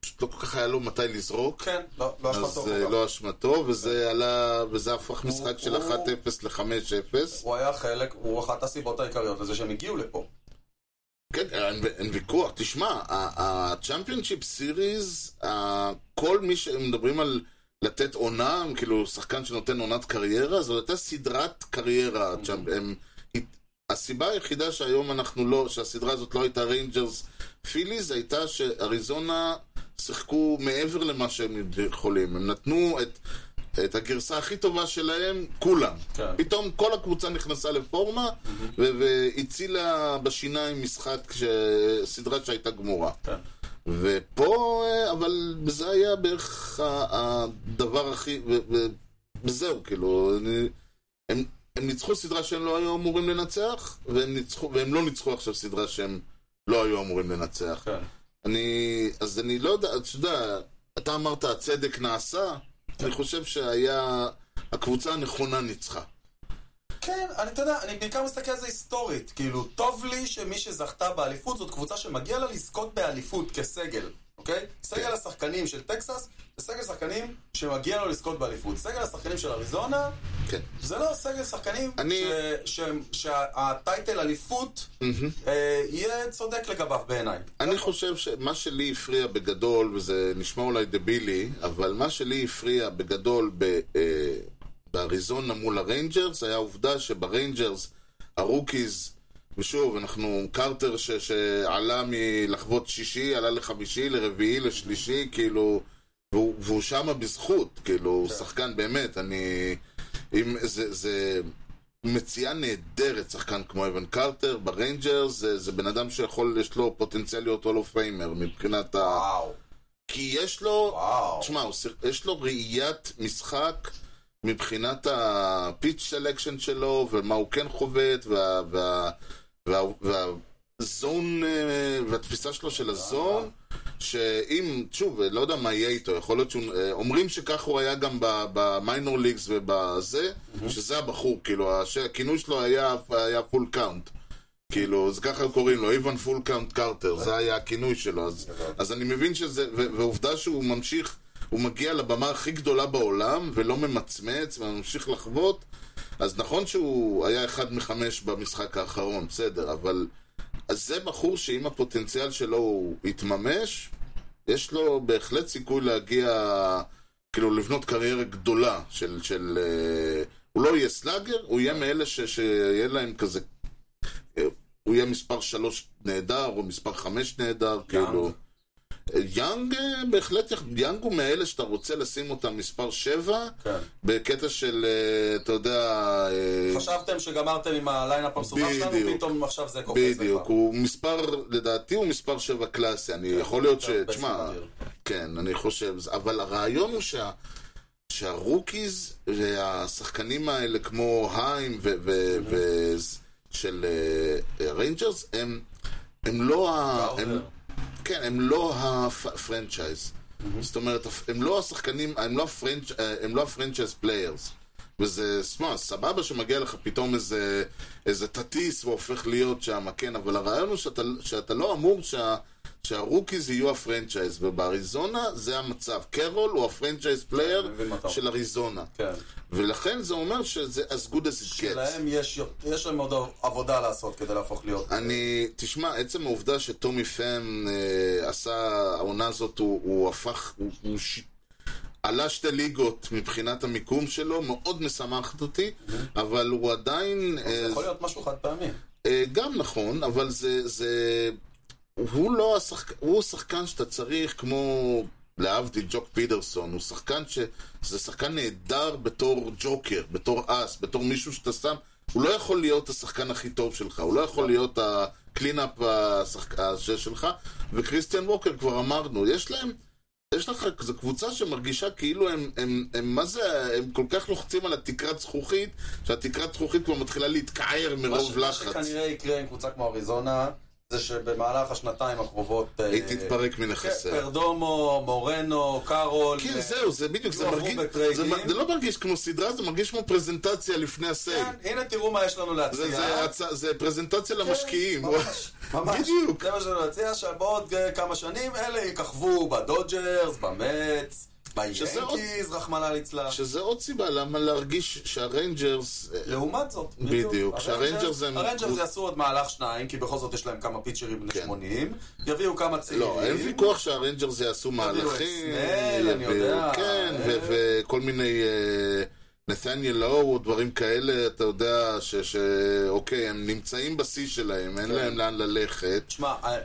פשוט לא כל כך היה לו מתי לזרוק. כן, לא לא אשמתו. אז אה, לא אשמתו, וזה עלה, וזה הפך משחק של הוא- 1-0 ל-5-0. הוא היה חלק, הוא אחת הסיבות העיקריות לזה שהם הגיעו לפה. כן, אין, אין ויכוח. תשמע, ה championship series, כל מי שמדברים על לתת עונה, כאילו שחקן שנותן עונת קריירה, זו הייתה סדרת קריירה. הם- הסיבה היחידה שהיום אנחנו לא, שהסדרה הזאת לא הייתה ריינג'רס פיליז, הייתה שאריזונה שיחקו מעבר למה שהם יכולים. הם נתנו את... את הגרסה הכי טובה שלהם, כולם. כן. פתאום כל הקבוצה נכנסה לפורמה, ו- והצילה בשיניים משחק, ש... סדרה שהייתה גמורה. כן. ופה, אה, אבל זה היה בערך הדבר הכי... ו- וזהו, כאילו, אני... הם, הם ניצחו סדרה שהם לא היו אמורים לנצח, והם, ניצחו, והם לא ניצחו עכשיו סדרה שהם לא היו אמורים לנצח. כן. אני... אז אני לא יודע, אתה יודע, אתה אמרת הצדק נעשה, אני חושב שהיה... הקבוצה הנכונה ניצחה. כן, אני, אתה יודע, אני בעיקר מסתכל על זה היסטורית. כאילו, טוב לי שמי שזכתה באליפות זאת קבוצה שמגיע לה לזכות באליפות כסגל, אוקיי? סגל כן. השחקנים של טקסס זה סגל שחקנים שמגיע לו לזכות באליפות. סגל השחקנים של אריזונה כן. זה לא סגל שחקנים אני- ש- ש- שה title אליפות אה, יהיה צודק לגביו בעיניי. אני חושב שמה שלי הפריע בגדול, וזה נשמע אולי דבילי, אבל מה שלי הפריע בגדול ב, אה, באריזונה מול הריינג'רס, היה העובדה שבריינג'רס, ה rookies, ושוב, אנחנו, קרטר ש, שעלה מלחבוט שישי, עלה לחמישי, לרביעי, לשלישי, כאילו, והוא, והוא שמה בזכות, כאילו, הוא שחקן באמת, אני... אם זה, זה מציאה נהדרת, שחקן כמו אוון קרטר בריינג'רס, זה, זה בן אדם שיכול, יש לו פוטנציאל להיות hall of famer מבחינת ה... וואו, כי יש לו. תשמע, יש לו ראיית משחק מבחינת ה pitch selection שלו, ומה הוא כן חובט, וה... וה... וה... וה... אה, והתפיסה שלו של ה zone, שאם, שוב, לא יודע מה יהיה איתו, יכול להיות שהוא, אה, אומרים שכך הוא היה גם ב minor leagues ובזה, שזה הבחור, כאילו, הכינוי שלו היה, היה full count. כאילו, זה ככה קוראים לו, אוון full count קרטר, זה היה הכינוי שלו, אז, אז אני מבין שזה, ועובדה שהוא ממשיך, הוא מגיע לבמה הכי גדולה בעולם, ולא ממצמץ, וממשיך לחבוט, אז נכון שהוא היה אחד מחמש במשחק האחרון, בסדר, אבל... אז זה בחור שאם הפוטנציאל שלו הוא יתממש, יש לו בהחלט סיכוי להגיע, כאילו לבנות קריירה גדולה של... של אה, הוא לא יהיה slugger, הוא יהיה מאלה ש, שיהיה להם כזה... אה, הוא יהיה מספר שלוש נהדר, או מספר חמש נהדר, כאילו... יאנג אה, בהחלט, יאנג הוא מאלה שאתה רוצה לשים אותם מספר שבע, כן. בקטע של, אה, אתה יודע... אה, חשבתם שגמרתם עם ה lineup המסובך שלנו, בדיוק. פתאום עכשיו זה קופץ. בדיוק, לך. הוא מספר, לדעתי הוא מספר שבע קלאסי, אני יכול להיות ש... כן, תשמע. כן, אני חושב, אבל הרעיון הוא שה... שה rookies והשחקנים האלה כמו היים ו... ו... ו... של ריינג'רס הם, הם לא ה... הם. כן, הם לא ה franchise. זאת אומרת, הם לא השחקנים, הם לא ה franch- הם לא ה franchise players. וזה, שמע, סבבה שמגיע לך פתאום איזה, איזה תטיס והופך להיות שם, כן, אבל הרעיון הוא שאתה, שאתה לא אמור שה, שה rookies יהיו ה franchise, ובאריזונה זה המצב. קרול הוא ה franchise player אומר. של אריזונה. כן. ולכן זה אומר שזה as good as it gets. שלהם יש, יש להם עוד עבודה לעשות כדי להפוך להיות. אני, תשמע, עצם העובדה שטומי פאם אה, עשה, העונה הזאת, הוא, הוא הפך, הוא, הוא ש... עלה שתי ליגות מבחינת המיקום שלו, מאוד משמחת אותי, אבל הוא עדיין... זה אה, יכול להיות משהו חד פעמי. אה, גם נכון, אבל זה... זה... הוא לא השחקן, הוא שחקן שאתה צריך כמו... להבדיל ג'וק פידרסון, הוא שחקן ש... זה שחקן נהדר בתור ג'וקר, בתור אס, בתור מישהו שאתה שם... הוא לא יכול להיות השחקן הכי טוב שלך, הוא לא יכול להיות ה cleanup השחק... הזה שלך, וכריסטיאן ווקר כבר אמרנו, יש להם... יש לך, זו קבוצה שמרגישה כאילו הם, הם, הם, מה זה, הם כל כך לוחצים על התקרת זכוכית, שהתקרת זכוכית כבר מתחילה להתקער מה ש- מרוב מה לחץ. שכנראה יקרה עם קבוצה כמו אריזונה, זה שבמהלך השנתיים הקרובות... אה, היא תתפרק כן, מנכסיה. פרדומו, מורנו, קארול. כן, אה, זהו, זה בדיוק, זה מרגיש. זה, זה לא מרגיש כמו סדרה, זה מרגיש כמו פרזנטציה לפני ה sale. כן, הנה תראו מה יש לנו להציע. זה, זה, הצ- זה פרזנטציה למשקיעים. כן, ממש, ממש. בדיוק. זה מה שאני מציע, שבעוד אה, כמה שנים אלה יככבו בדודג'רס, במץ, ביאנקיז, רחמנא ליצלן. שזה עוד סיבה למה להרגיש שהריינג'רס... לעומת זאת, בדיוק, שהריינג'רס הם- הריינג'רס יעשו עוד מהלך שניים, כי בכל זאת יש להם כמה פיצ'רים בני כן. 80, יביאו כמה צעירים. לא, אין ויכוח שהריינג'רס יעשו מהלכים. סנל, אני יביאו- יודע. כן, אה. וכל מיני... אה, נתניאל לאו או דברים כאלה, אתה יודע, שאוקיי, הם נמצאים בשיא שלהם, אין כן. להם לאן ללכת. תשמע, אה,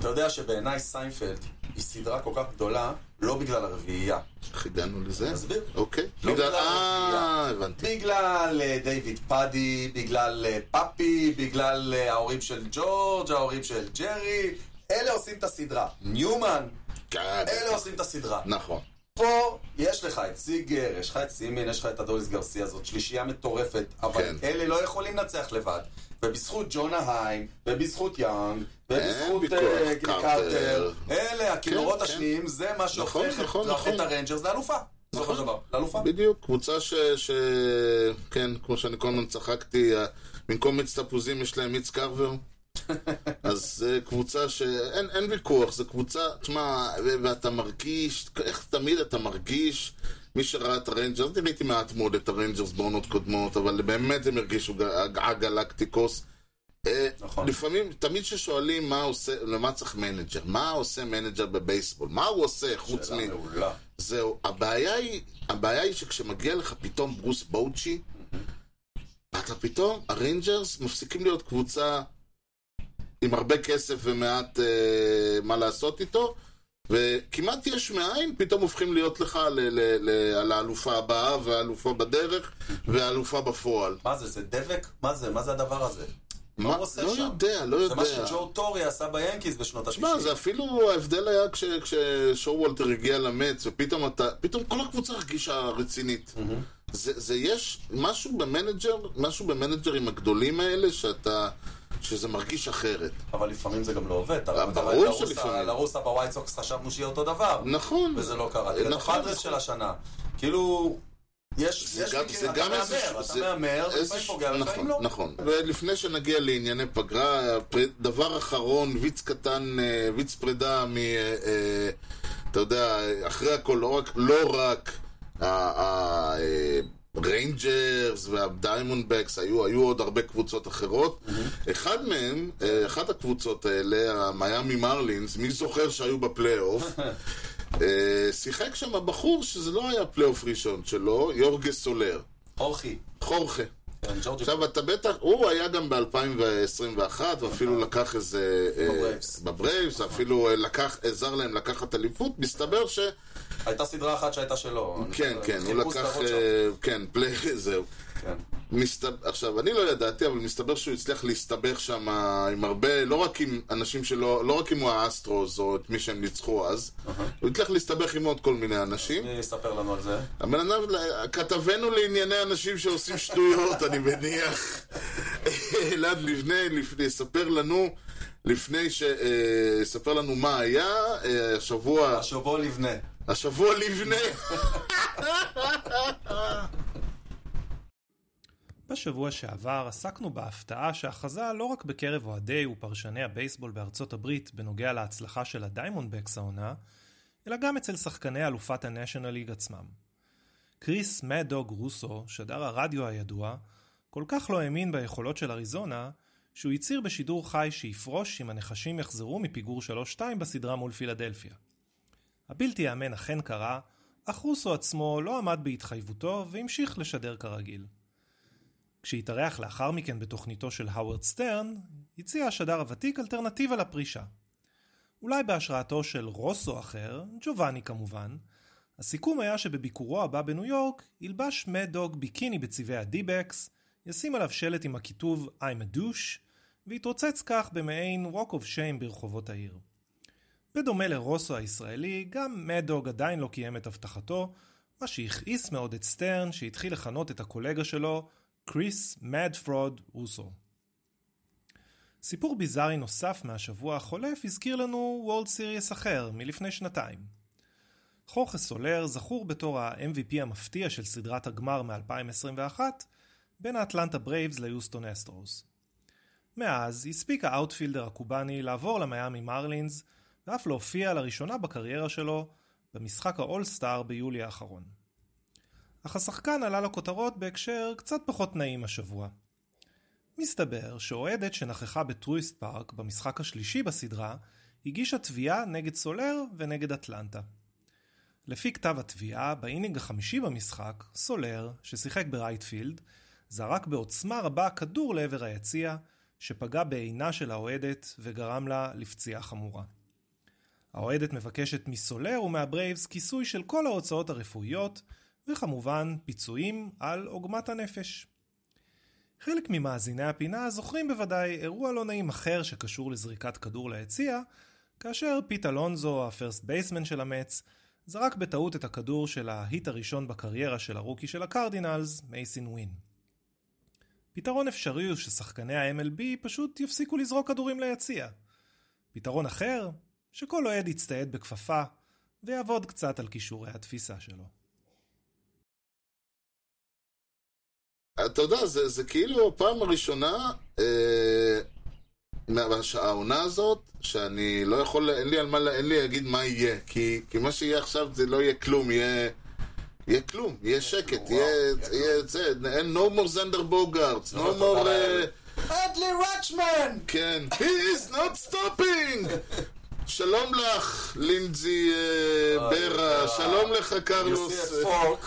אתה יודע שבעיניי סיינפלד היא סדרה כל כך גדולה, לא בגלל הרביעייה. הגענו לזה? תסביר. אוקיי. לא בגלל... בגלל אה, הרביעייה. הבנתי. בגלל אה, דיוויד פאדי, בגלל אה, פאפי, בגלל אה, ההורים של ג'ורג', ההורים של ג'רי, אלה עושים את הסדרה. ניומן, כן, אלה עושים את הסדרה. נכון. פה יש לך את סיגר, יש לך את סימין, יש לך את אדוליס גרסיה, זאת שלישייה מטורפת, אבל כן. אלה לא יכולים לנצח לבד. ובזכות ג'ונה היים, ובזכות יאנג, ובזכות ויכוח, אה, קרטר. אלה הכינורות כן. השניים, זה מה שהופך נכון, נכון, את- נכון. את הריינג'רס לאלופה. בסופו של דבר, לאלופה. בדיוק, קבוצה ש... ש... כן, כמו שאני כל הזמן צחקתי, במקום מיץ תפוזים יש להם מיץ' גארבר. אז זה קבוצה שאין אין ויכוח, זו קבוצה, תשמע, ואתה מרגיש, איך תמיד אתה מרגיש, מי שראה את הריינג'רס, אני ראיתי מעט מאוד את הריינג'רס בעונות קודמות, אבל באמת הם הרגישו הגלקטיקוס. נכון. לפעמים, תמיד כששואלים מה עושה, למה צריך מנג'ר, מה עושה מנג'ר בבייסבול, מה הוא עושה חוץ מ... שאלה מעולה. זהו, הבעיה היא, הבעיה היא שכשמגיע לך פתאום ברוס בואוצ'י, אתה פתאום, הריינג'רס מפסיקים להיות קבוצה עם הרבה כסף ומעט אה, מה לעשות איתו, וכמעט יש מאין, פתאום הופכים להיות לך ל- ל- ל- על האלופה הבאה והאלופה בדרך והאלופה בפועל. מה זה, זה דבק? מה זה? מה זה הדבר הזה? מה הוא עושה לא שם? יודע, לא זה מה יודע. שג'ו טורי עשה ביאנקיז בשנות ה-90. תשמע, זה אפילו ההבדל היה כש- כששואולטר הגיע למץ, ופתאום אתה, פתאום כל הקבוצה הרגישה רצינית. זה, זה יש משהו במנג'ר, משהו במנג'רים הגדולים האלה, שאתה, שזה מרגיש אחרת. אבל לפעמים זה גם לא עובד. ברור שלפעמים. לרוסה בווייט סוקס חשבנו שיהיה אותו דבר. נכון. וזה לא קרה. נכון, הפאדרס נכון. של השנה. כאילו, יש זה יש גם- מקרים, זה אתה גם איזה- מהמר, אתה זה- מהמר, איזה לפעמים פוגע, לפעמים נכון, לא. נכון. ולפני שנגיע לענייני פגרה, דבר אחרון, ויץ קטן, אה, ויץ פרידה מ... אה, אה, אתה יודע, אחרי הכל, לא רק, לא רק הריינג'רס והדיימונדבקס, היו, היו עוד הרבה קבוצות אחרות. אחד מהם, אחת הקבוצות האלה, המיאמי מרלינס, מי זוכר שהיו בפלייאוף? אה, שיחק שם הבחור שזה לא היה פלייאוף ראשון שלו, יורגה סולר. אורחי. חורחה. כן. עכשיו אתה בטח, הוא היה גם ב-2021, ואפילו לקח איזה... אה, בברייבס. בברייבס, אפילו אה, לקח, עזר להם לקחת אליפות, מסתבר ש... הייתה סדרה אחת שהייתה שלו. כן, כן, הוא לקח... כן, פליי, זהו. כן. מסתבר, עכשיו, אני לא ידעתי, אבל מסתבר שהוא הצליח להסתבך שם עם הרבה, לא רק עם אנשים שלא, לא רק עם האסטרוס או את מי שהם ניצחו אז, הוא הצליח להסתבך עם עוד כל מיני אנשים. מי יספר לנו על זה? הבן אדם, כתבנו לענייני אנשים שעושים שטויות, אני מניח. אלעד לבנה, לפני, יספר לנו, לפני ש... אה, יספר לנו מה היה, אה, השבוע, השבוע לבנה. השבוע לבנה. בשבוע שעבר עסקנו בהפתעה שאחזה לא רק בקרב אוהדי ופרשני הבייסבול בארצות הברית בנוגע להצלחה של הדיימונדבקס העונה, אלא גם אצל שחקני אלופת הנשיונל ליג עצמם. כריס מד דוג רוסו, שדר הרדיו הידוע, כל כך לא האמין ביכולות של אריזונה, שהוא הצהיר בשידור חי שיפרוש אם הנחשים יחזרו מפיגור 3-2 בסדרה מול פילדלפיה. הבלתי ייאמן אכן קרה, אך רוסו עצמו לא עמד בהתחייבותו והמשיך לשדר כרגיל. כשהתארח לאחר מכן בתוכניתו של האוורד סטרן, הציע השדר הוותיק אלטרנטיבה לפרישה. אולי בהשראתו של רוסו אחר, ג'ובאני כמובן, הסיכום היה שבביקורו הבא בניו יורק ילבש מד דוג ביקיני בצבעי הדיבקס, ישים עליו שלט עם הכיתוב I'm a douche, ויתרוצץ כך במעין walk of shame ברחובות העיר. בדומה לרוסו הישראלי, גם מד דוג עדיין לא קיים את הבטחתו, מה שהכעיס מאוד את סטרן, שהתחיל לכנות את הקולגה שלו כריס Mad Fraud רוסו. סיפור ביזארי נוסף מהשבוע החולף הזכיר לנו World Series אחר, מלפני שנתיים. חורחה סולר זכור בתור ה-MVP המפתיע של סדרת הגמר מ-2021, בין האטלנטה ברייבס ליוסטון אסטרוס. מאז הספיק ה outfielder הקובאני לעבור למיאמי מרלינס, ואף להופיע לראשונה בקריירה שלו במשחק האולסטאר ביולי האחרון. אך השחקן עלה לכותרות בהקשר קצת פחות נעים השבוע. מסתבר שאוהדת שנכחה בטרואיסט פארק במשחק השלישי בסדרה, הגישה תביעה נגד סולר ונגד אטלנטה. לפי כתב התביעה, ב inning החמישי במשחק, סולר, ששיחק ב right field, זרק בעוצמה רבה כדור לעבר היציע, שפגע בעינה של האוהדת וגרם לה לפציעה חמורה. האוהדת מבקשת מסולר ומהברייבס כיסוי של כל ההוצאות הרפואיות, וכמובן פיצויים על עוגמת הנפש. חלק ממאזיני הפינה זוכרים בוודאי אירוע לא נעים אחר שקשור לזריקת כדור ליציע, כאשר פיט אלונזו, ה first baseman של המץ, זרק בטעות את הכדור של ה hit הראשון בקריירה של ה rookie של הקרדינלס, מייסין ווין. פתרון אפשרי הוא ששחקני ה-MLB פשוט יפסיקו לזרוק כדורים ליציע. פתרון אחר, שכל אוהד יצטייד בכפפה ויעבוד קצת על כישורי התפיסה שלו. אתה יודע, זה, זה כאילו הפעם הראשונה אה, מהעונה הזאת, שאני לא יכול, אין לי על מה, אין לי להגיד מה יהיה, כי, כי מה שיהיה עכשיו זה לא יהיה כלום, יהיה... יהיה כלום, יהיה שקט, יהיה, זה, אין no more זנדר בוגארטס, no more... אה, אדלי רצ'מן! כן, he is not stopping! שלום לך, לינדזי אה, ברה, ברה. שלום לך, You קרלוס. see a fork,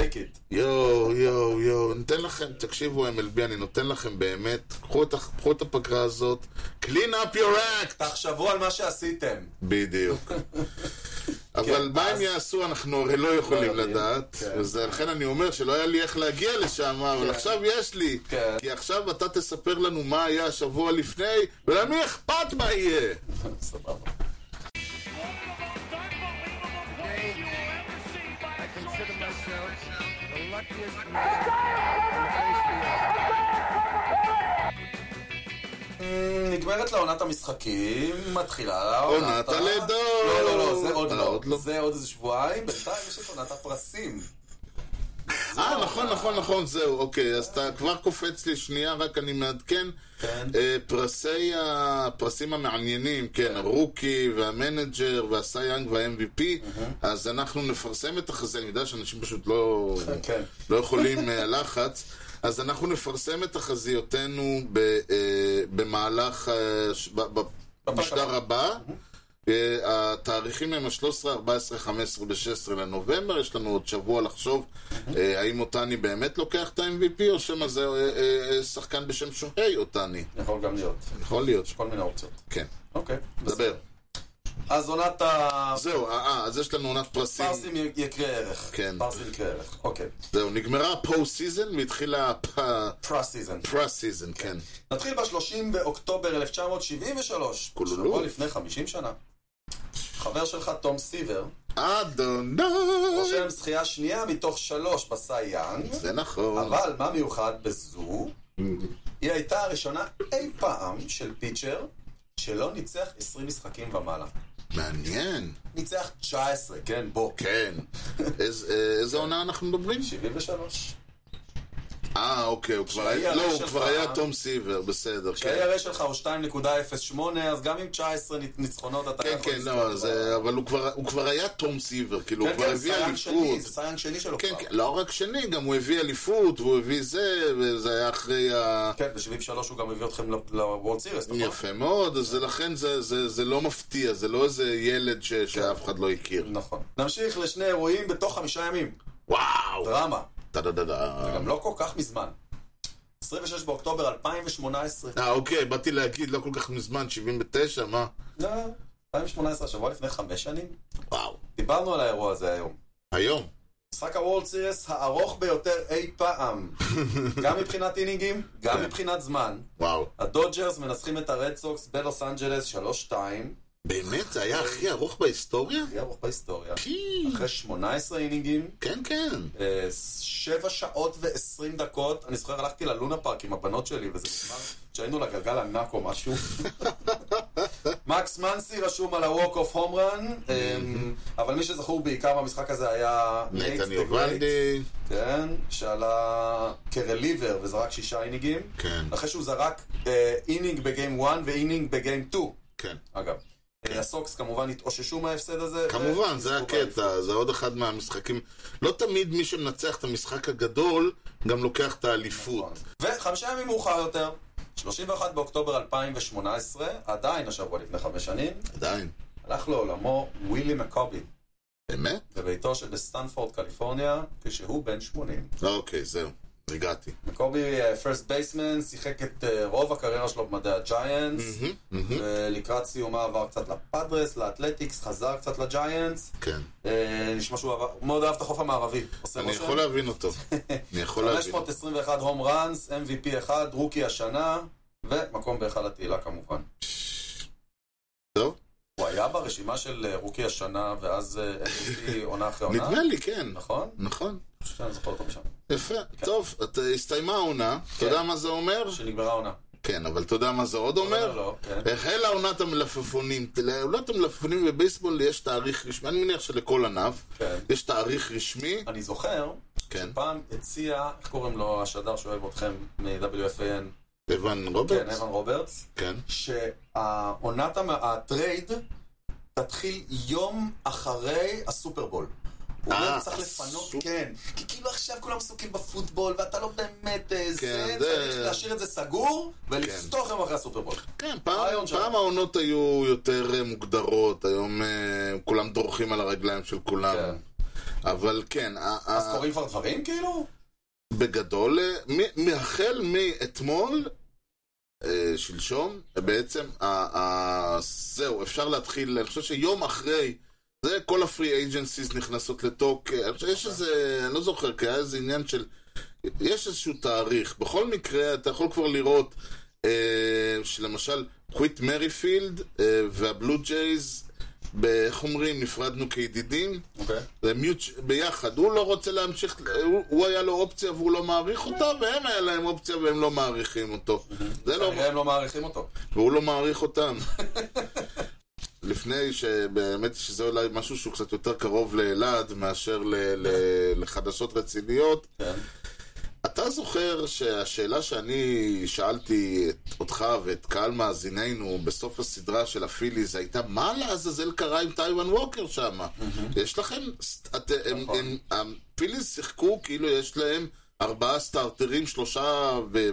take it. יואו, יואו, יואו, נותן לכם, תקשיבו MLB, אני נותן לכם באמת, קחו את, ה- קחו את הפגרה הזאת, clean up your act! תחשבו על מה שעשיתם. בדיוק. אבל מה הם יעשו, אנחנו הרי לא יכולים יודעים. לדעת, כן. וזה- לכן אני אומר שלא היה לי איך להגיע לשם, אבל עכשיו יש לי. כן. כי עכשיו אתה תספר לנו מה היה השבוע לפני, ולמי אכפת מה יהיה? סבבה. נגמרת לה עונת המשחקים, מתחילה לה עונת הלידות. לא, לא, לא, זה עוד אה, לא. עוד לא. זה עוד איזה שבועיים, בינתיים יש את עונת הפרסים. אה, נכון, נכון, נכון, זהו, אוקיי, אז אתה כבר קופץ לי שנייה, רק אני מעדכן. כן. אה, פרסי הפרסים המעניינים, כן, הרוקי והמנג'ר והסייאנג וה-MVP, אז אנחנו נפרסם את החזה, אני יודע שאנשים פשוט לא... כן. לא יכולים אה, לחץ. אז אנחנו נפרסם את תחזיותינו אה, במהלך, במשדר הבא. התאריכים הם ה-13, 14, 15 ו-16 לנובמבר, יש לנו עוד שבוע לחשוב אה, האם אותני באמת לוקח את ה-MVP או שמא זה אה, אה, שחקן בשם שוהי אותני. יכול גם להיות. יכול להיות, כל מיני אופציות. כן. אוקיי. דבר. אז עונת זהו, אה, אז יש לנו עונת פרסים. הפרסים יקרה ערך. כן. פרסים יקרה ערך. אוקיי. זהו, נגמרה ה post season והתחילה pre season. ה pre season, כן. נתחיל ב-30 באוקטובר 1973. קולולו. שבוע לפני 50 שנה. חבר שלך, תום סיבר, אדוני! רושם זכייה שנייה מתוך שלוש ב Cy Young, זה נכון. אבל מה מיוחד בזו? היא הייתה הראשונה אי פעם של pitcher שלא ניצח 20 משחקים ומעלה. מעניין. ניצח 19, כן, בוא. כן. אה, איזה עונה אנחנו מדברים? 73. אה, אוקיי, הוא כבר היה... לא, הוא כבר היה תום סיבר, בסדר, כן. כשה ERA שלך הוא 2.08, אז גם עם 19 ניצחונות אתה כן, יכול כן, לזכות לא, זה... אבל הוא כבר- הוא כבר היה תום סיבר, כאילו, הוא כן, כבר כן, הביא אליפות. זה Cy Young שני שלו כן, כבר. כן, לא רק שני, גם הוא הביא אליפות, והוא הביא זה, וזה היה אחרי ה... כן, ב-73 הוא גם הביא אתכם ל World Series, נכון? יפה מאוד, אז לכן זה- לא מפתיע, זה לא איזה ילד שאף אחד לא הכיר. נכון. נמשיך לשני אירועים בתוך חמישה ימים. וואו! דרמה. טה-דה-דה-דה. גם לא כל כך מזמן. 26 באוקטובר 2018. אה, אוקיי, באתי להגיד, לא כל כך מזמן, 79, מה? לא, 2018, שבוע לפני חמש שנים. וואו. דיברנו על האירוע הזה היום. היום. משחק ה World Series הארוך ביותר אי פעם. גם מבחינת inningים, גם כן. מבחינת זמן. וואו. הדודג'רס מנצחים את הרד סוקס בלוס אנג'לס 3-2, באמת? זה היה הכי ארוך בהיסטוריה? הכי ארוך בהיסטוריה. אחרי 18 inningים, כן, כן. אה, שבע שעות ועשרים דקות. אני זוכר, הלכתי ללונה פארק עם הבנות שלי, וזה נגמר כשהיינו לגלגל ענק או משהו. מקס מנסי רשום על ה-walk-off home run, אמ, אבל מי שזכור בעיקר במשחק הזה היה נייתן איובלדי. כן, שעלה כ reliever וזרק שישה inningים. כן, אחרי שהוא זרק אה, inning ב game 1 ו inning ב game 2, כן. אגב. אה, הסוקס כמובן התאוששו מההפסד הזה. כמובן, זה. הקטע, זה עוד אחד מהמשחקים. לא תמיד מי שמנצח את המשחק הגדול, גם לוקח את האליפות. נכון. וחמישה ימים מאוחר יותר, 31 באוקטובר 2018, עדיין השבוע לפני חמש שנים, עדיין. הלך לעולמו ווילי מקובי, באמת? בביתו שבסטנפורד, קליפורניה, כשהוא בן 80. אוקיי, זהו. הגעתי. מקובי first baseman, שיחק את אה, רוב הקריירה שלו במדי הג'יינטס. ולקראת סיומה עבר קצת לפאדרס, לאתלטיקס, חזר קצת לג'יינטס. כן. אה, נשמע שהוא עבר, מאוד אהב את החוף המערבי. אני. יכול להבין אותו. אני יכול להבין. 521 home runs, MVP אחד, rookie השנה, ומקום בהיכל התהילה כמובן. טוב, הוא היה ברשימה של אה, rookie השנה, ואז אה, MVP עונה אחרי עונה? נדמה לי, כן. נכון? נכון. אני זוכר אותו משם. יפה. טוב, את- הסתיימה העונה. אתה כן. יודע מה זה אומר? שנגמרה העונה. כן, אבל אתה יודע מה זה עוד אומר? לא, כן. החלה עונת המלפפונים. לעונת המלפפונים בבייסבול יש תאריך רשמי, אני מניח שלכל ענף כן. יש תאריך רשמי. אני זוכר, כן. פעם הציע, איך קוראים לו השדר שאוהב אתכם מ-WFAN? איוון כן, רוברטס? אבן רוברטס. כן. שהעונת, ה trade תתחיל יום אחרי הסופרבול. הוא אה, אומר, צריך לפנות, כן. כי כאילו עכשיו כולם עסוקים בפוטבול, ואתה לא באמת אה, זה, כן, צריך זה- להשאיר את זה סגור, ולפתוח יום אחרי הסופרבול. כן, פעם, העונות היו יותר אה, מוגדרות, היום כולם דורכים על הרגליים של כולם. כן. אבל כן, אז קוראים כבר דברים כאילו? בגדול, אה, מ- החל מאתמול, אה, שלשום, בעצם, ה- ה- זהו, אפשר להתחיל, אני חושב שיום אחרי, זה כל ה free agencies נכנסות לתוקף, אה, אני חושב שיש איזה, אני לא זוכר, כי היה איזה עניין של, יש איזשהו תאריך, בכל מקרה, אתה יכול כבר לראות, אה, שלמשל, וויט מריפילד אה, והבלו ג'ייז, איך אומרים, נפרדנו כידידים, אוקיי. זה מיוט ביחד, הוא לא רוצה להמשיך, הוא, הוא היה לו אופציה והוא לא מעריך אותה, והם היה להם אופציה והם לא מעריכים אותו. זה לא, הם לא מעריכים אותו. והוא לא מעריך אותם. לפני שבאמת שזה אולי משהו שהוא קצת יותר קרוב לאלעד מאשר ל, ל, לחדשות רציניות. כן. אתה זוכר שהשאלה שאני שאלתי את אותך ואת קהל מאזיננו בסוף הסדרה של הפיליז הייתה מה לעזאזל קרה עם טייוואן ווקר שם? יש לכם... את, הם, נכון. הם, הפיליז שיחקו כאילו יש להם ארבעה starterים, שלושה, ו,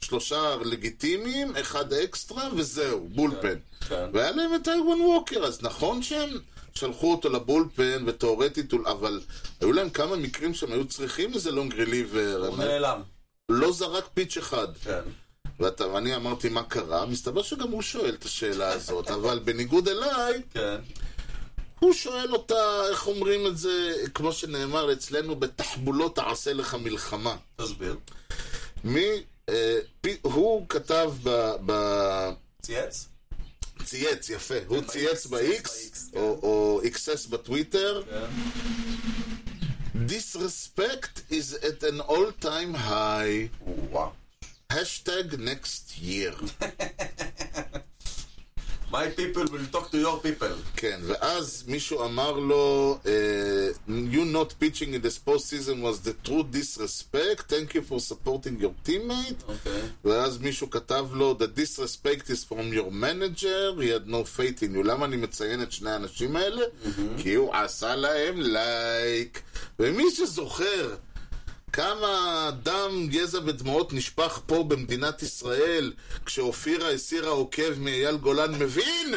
ושלושה לגיטימיים, אחד אקסטרה וזהו, bullpen. כן. והיה להם את טייוואן ווקר, אז נכון שהם שלחו אותו ל bullpen, ותאורטית, אבל היו להם כמה מקרים שהם היו צריכים איזה long reliever, הוא נעלם. לא זרק pitch אחד. כן. ואתה, ואני אמרתי מה קרה, מסתבר שגם הוא שואל את השאלה הזאת, אבל בניגוד אליי, כן. הוא שואל אותה, איך אומרים את זה, כמו שנאמר אצלנו, בתחבולות תעשה לך מלחמה. תסביר. מי, אה, פי, הוא כתב ב... ב צייץ? צייץ, יפה, הוא ב-X, צייץ ב-X, ב-X, או, או XS בטוויטר, כן. Disrespect is at an all-time high, וואו. hashtag next year. My people will talk to your people. כן, ואז מישהו אמר לו, אה, you not pitching in this postseason was the true disrespect, thank you for supporting your teammate. אוקיי. ואז מישהו כתב לו, the disrespect is from your manager, he had no faith in you. למה אני מציין את שני האנשים האלה? כי הוא עשה להם לייק. ומי שזוכר כמה דם, יזע ודמעות נשפך פה במדינת ישראל כשאופירה הסירה עוקב מאייל גולן, מבין?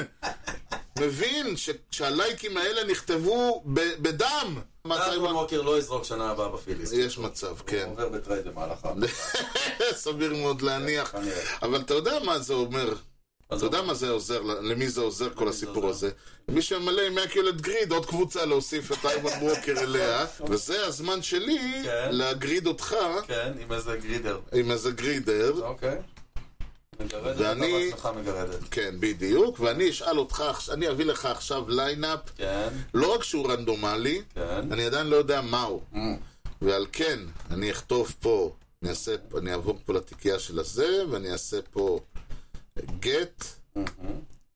מבין ש- שהלייקים האלה נכתבו ב- בדם. הוא- ווקר לא יזרוק שנה הבאה בפיליס. יש מצב, כן. הוא עובר ב trade במהלך. סביר מאוד להניח. כנראה. אבל אתה יודע מה זה אומר? אתה יודע מה זה עוזר, למי זה עוזר כל הסיפור? הזה? מי שממלא עם מקולת גריד, עוד קבוצה להוסיף את איימן ווקר אליה, וזה הזמן שלי כן. להגריד אותך כן, עם איזה גרידר. עם איזה גרידר. אוקיי. מגרדת, ואני- אתה מגרדת. כן, בדיוק, ואני אשאל אותך, אני אביא לך עכשיו ליינאפ, כן, לא רק שהוא רנדומלי, כן. אני עדיין לא יודע מהו. Mm. ועל כן, אני אכתוב פה, אני אעשה, אני אעבור פה לתיקייה של הזה, ואני אעשה פה get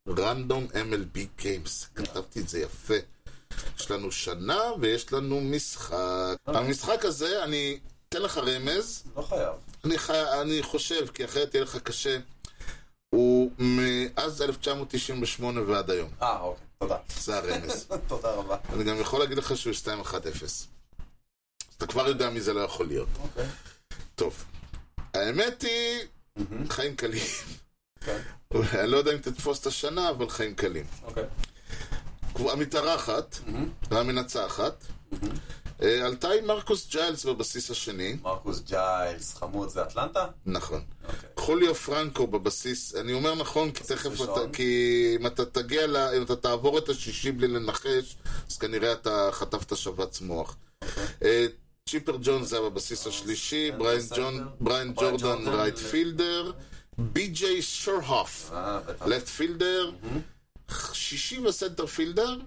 random MLB games. כתבתי את זה יפה. יש לנו שנה ויש לנו משחק. המשחק הזה, אני אתן לך רמז, לא חייב. אני, חי... אני חושב, כי אחרת יהיה לך קשה, הוא מאז 1998 ועד היום. אה, אוקיי, תודה. זה הרמז. תודה רבה. אני גם יכול להגיד לך שהוא 2-1-0. אז אתה כבר יודע מי זה לא יכול להיות. אוקיי. טוב. האמת היא, חיים קלים. אני לא יודע אם תתפוס את השנה, אבל חיים קלים. אוקיי. המתארחת והמנצחת אה, עלתה עם מרקוס ג'יילס בבסיס השני, מרקוס ג'יילס, חמוד, זה אטלנטה? נכון. אוקיי. חוליו פרנקו בבסיס, אני אומר נכון, כי תכף אתה. כי אם אתה תגיע, ל, אם אתה תעבור את השישי בלי לנחש, אז כנראה אתה חטפת שבץ מוח. אה, צ'יפר ג'ונס היה בבסיס השלישי, כן, בריין ג'ורדן right fielder, בי.ג'יי שורהוף, אה, בטח. left fielder, שישי ו center fielder,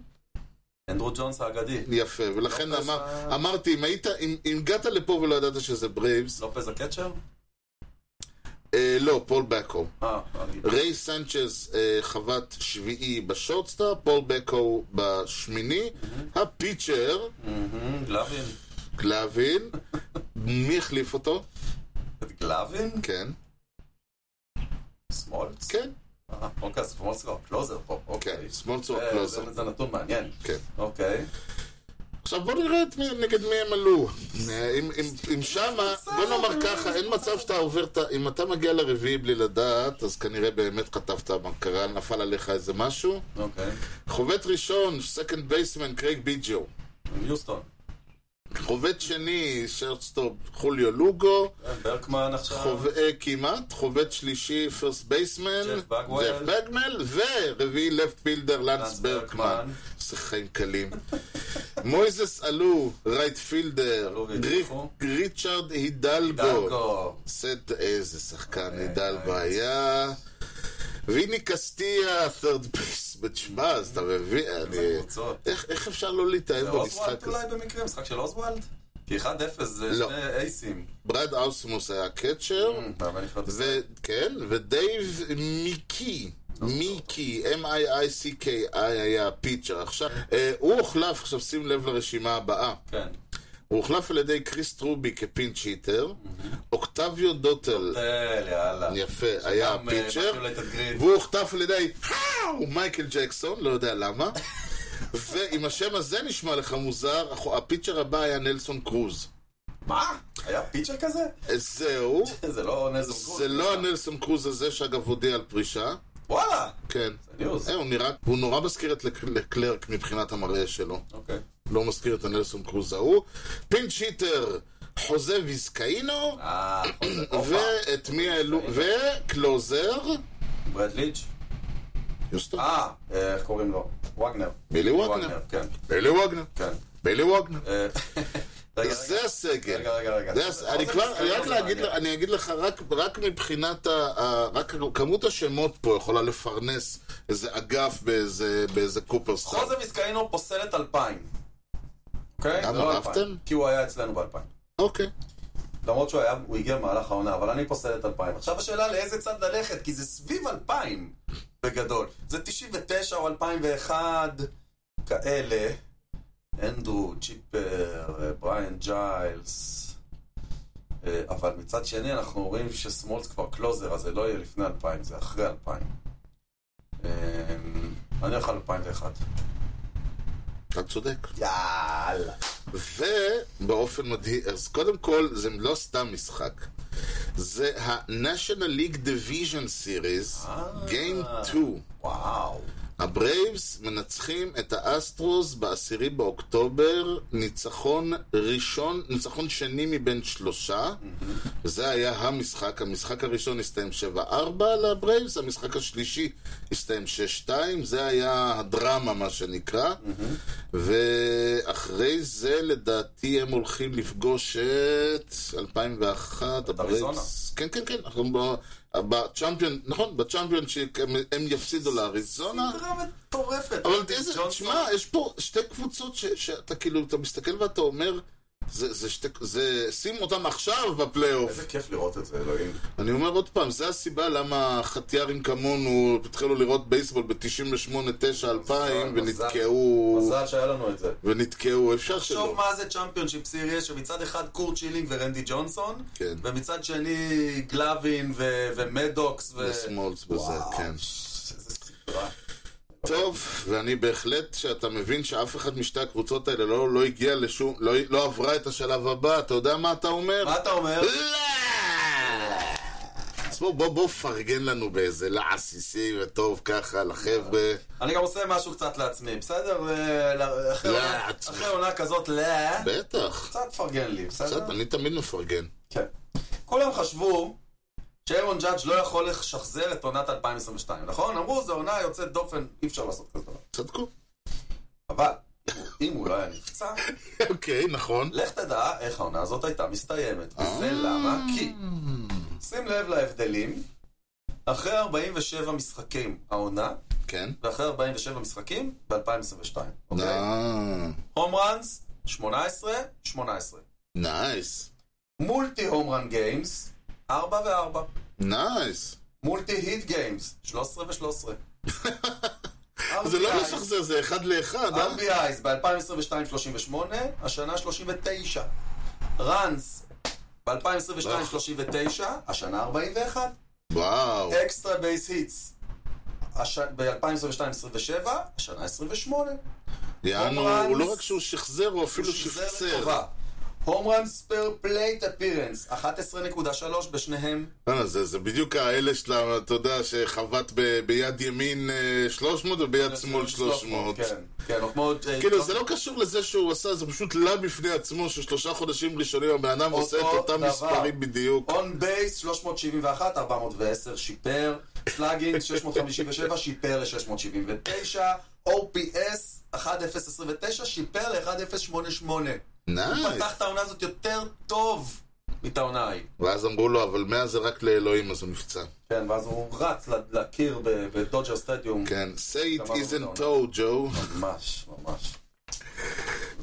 אנדרו ג'ונס האגדי. יפה, ולכן לופז אמר, אמרתי, אם היית, אם אם הגעת לפה ולא ידעת שזה ברייבס, לופז ה catcher? אה, לא, פול בקו. אה, ריי סנצ'ז אה, חבט שביעי ב shortstop, פול בקו בשמיני, ה pitcher, גלווין. גלווין, מי החליף אותו? את גלווין? כן, סמולץ? כן, אה, אוקיי, סמולץ כבר closer פה. כן, אוקיי. סמולצור זה- closer, זה- זה נתון מעניין. כן. אוקיי. עכשיו בוא נראה את מי, נגד מי הם עלו. אה, אם, אם, אם שמה, בוא נאמר ככה, אין מצב שאתה עובר. אם אתה מגיע לרביעי בלי לדעת, אז כנראה באמת חטפת מה קרה, נפל עליך איזה משהו. אוקיי. חובט ראשון, second baseman, קרייג ביג'ו. יוסטון. חובט שני, shortstop, חוליו לוגו. אה, ברקמן עכשיו. חוב... אה, כמעט, חובט שלישי, first baseman, ג'ף בגוול, ורביעי left fielder, לנס ברקמן. ברקמן. זה חיים קלים. מויזס עלו, right fielder. ריצ'רד הידלגו. דלגו. סט איזה שחקן אה, הידלגו אה, היה. ויני קסטיה, third base, בתשמע, אז אתה מבין, אני... איך אפשר לא להתאהב במשחק הזה? אולי במקרה? משחק של אוסוולט? כי 1-0 זה לא. שני אייסים. ברד אוסמוס היה catcher, ישראל. וכן, ודייב מיקי, מיקי, M-I-I-C-K-I היה ה pitcher. עכשיו, אה, הוא הוחלף, עכשיו שים לב לרשימה הבאה. כן. הוא הוחלף על ידי קריס טרובי כ pinch hitter, אוקטביו דוטל. יפה, היה אה, לתגריד. והוא הוחלף על ידי מייקל ג'קסון, לא יודע למה. ואם השם הזה נשמע לך מוזר, ה pitcher הבא היה נלסון קרוז. מה? היה pitcher כזה? זהו, זה לא נלסון קרוז. זה לא הנלסון קרוז הזה שאגב הודיע על פרישה. וואלה! כן. אה, הוא נראה, הוא נורא מזכיר את לק- לקלרק מבחינת המראה שלו. אוקיי. לא מזכיר את הנלסון קרוז ההוא. pinch hitter, חוזה ויזקאינו, אה. ואת מי העלו, ו closer, ברד לידג'. יוסטון, אה, אה, איך קוראים לו? וגנר. בילי וגנר. כן, בילי וגנר, כן. בילי וגנר. זה. הסגל. רגע, רגע, רגע. אני כבר, רק להגיד. אני אגיד לך, רק, מבחינת, רק כמות השמות פה יכולה לפרנס איזה אגף באיזה, קופרסטאון. חוזה ויסקאינו פוסלת 2000. אוקיי? למה, לא אהבתם? 2000. כי הוא היה אצלנו ב-2000. אוקיי. למרות שהוא היה, הוא הגיע במהלך העונה, אבל אני פוסל את 2000. עכשיו השאלה לאיזה צד ללכת, כי זה סביב 2000 בגדול. זה 99 או 2001, כאלה. אנדרו, צ'יפר, אה, בריאן ג'יילס. אה, אבל מצד שני אנחנו רואים שסמולס כבר קלוזר, אז זה לא יהיה לפני 2000, זה אחרי 2000. אה, אני הולך על 2001. אתה צודק. יאללה. ובאופן מדהים, אז קודם כל, זה לא סתם משחק. זה ה-National League Division Series. Game 2. וואו. הברייבס מנצחים את האסטרוס בעשירי באוקטובר, ניצחון ראשון, ניצחון שני מבין שלושה, וזה היה המשחק. המשחק הראשון הסתיים 7-4 לברייבס, המשחק השלישי הסתיים 6-2, זה היה הדרמה, מה שנקרא. ואחרי זה, לדעתי, הם הולכים לפגוש את 2001, הברייבס. כן, כן, כן, ב champion, נכון, ב championship הם, הם יפסידו לאריזונה. סדרה מטורפת. אבל. תשמע, יש פה שתי קבוצות שאתה כאילו, אתה מסתכל ואתה אומר, זה, זה שתי, זה, שים אותם עכשיו בפלייאוף. איזה כיף לראות את זה, אלוהים. אני אומר עוד פעם, זה הסיבה למה חתיארים כמונו התחילו לראות בייסבול ב-98, 9, 2000 מזל. ונתקעו, מזל שהיה לנו את זה. ונתקעו, אפשר תחשוב שלא. מה זה championship series, שמצד אחד קורט שילינג ורנדי ג'ונסון, כן. ומצד שני גלווין ו- ומדוקס ו... וסמולץ וואו, כן. איזה סדרה. טוב, ואני בהחלט, שאתה מבין שאף אחד משתי הקבוצות האלה לא, לא הגיע לשום, לא, לא עברה את השלב הבא, אתה יודע מה אתה אומר? מה אתה אומר? לא! אז בוא, בוא, בוא פרגן לנו באיזה לא עסיסי וטוב ככה לחבר'ה. אני גם עושה משהו קצת לעצמי, בסדר? אה, ל- אחרי עונה- כזאת, לא, בטח. קצת פרגן לי, קצת, בסדר? אני תמיד מפרגן. כן. כולם חשבו שאירון ג'אדג' לא יכול לשחזר את עונת 2022, נכון? אמרו, זו עונה יוצאת דופן, אי אפשר לעשות כזה דבר. צדקו. אבל, אם הוא לא היה נפצע, אוקיי, נכון. לך תדע איך העונה הזאת הייתה מסתיימת. וזה למה? כי, שים לב להבדלים, אחרי 47 משחקים העונה, כן. ואחרי 47 משחקים ב-2022, אוקיי? אה, home runs, 18, 18. nice. multi home run games, 4 ו-4. nice. multi hit games, 13 ו-13. זה לא לשחזר, זה אחד לאחד, אה? RBI's ב-2022 38, השנה 39. runs ב-2022 39, השנה 41. וואו. extra base hits ב-2022 27, השנה 28. יענו, הוא לא. רק שהוא שחזר, הוא אפילו שחזר שחזר. לטובה. home runs per plate appearance, 11.3 בשניהם. אה, זה, זה בדיוק האלה שלה, אתה יודע, שחבט ב, ביד ימין אה, 300 וביד שמאל 300. כן, כן, או כמו... אה, כאילו, זה לא קשור לזה שהוא עשה, זה פשוט לה בפני עצמו, ששלושה חודשים ראשונים הבן אדם עושה את אותם. מספרים בדיוק. on base 371, 410 שיפר, slugging 657 שיפר ל-679, OPS 1029 שיפר ל-1088. הוא nice. פתח את העונה הזאת יותר טוב מאת העונה ההיא. ואז אמרו לו, אבל 100 זה רק לאלוהים, אז הוא נפצע. כן, ואז הוא רץ לקיר בדודג'ר סטדיום. כן, say it isn't so, ג'ו. ממש, ממש.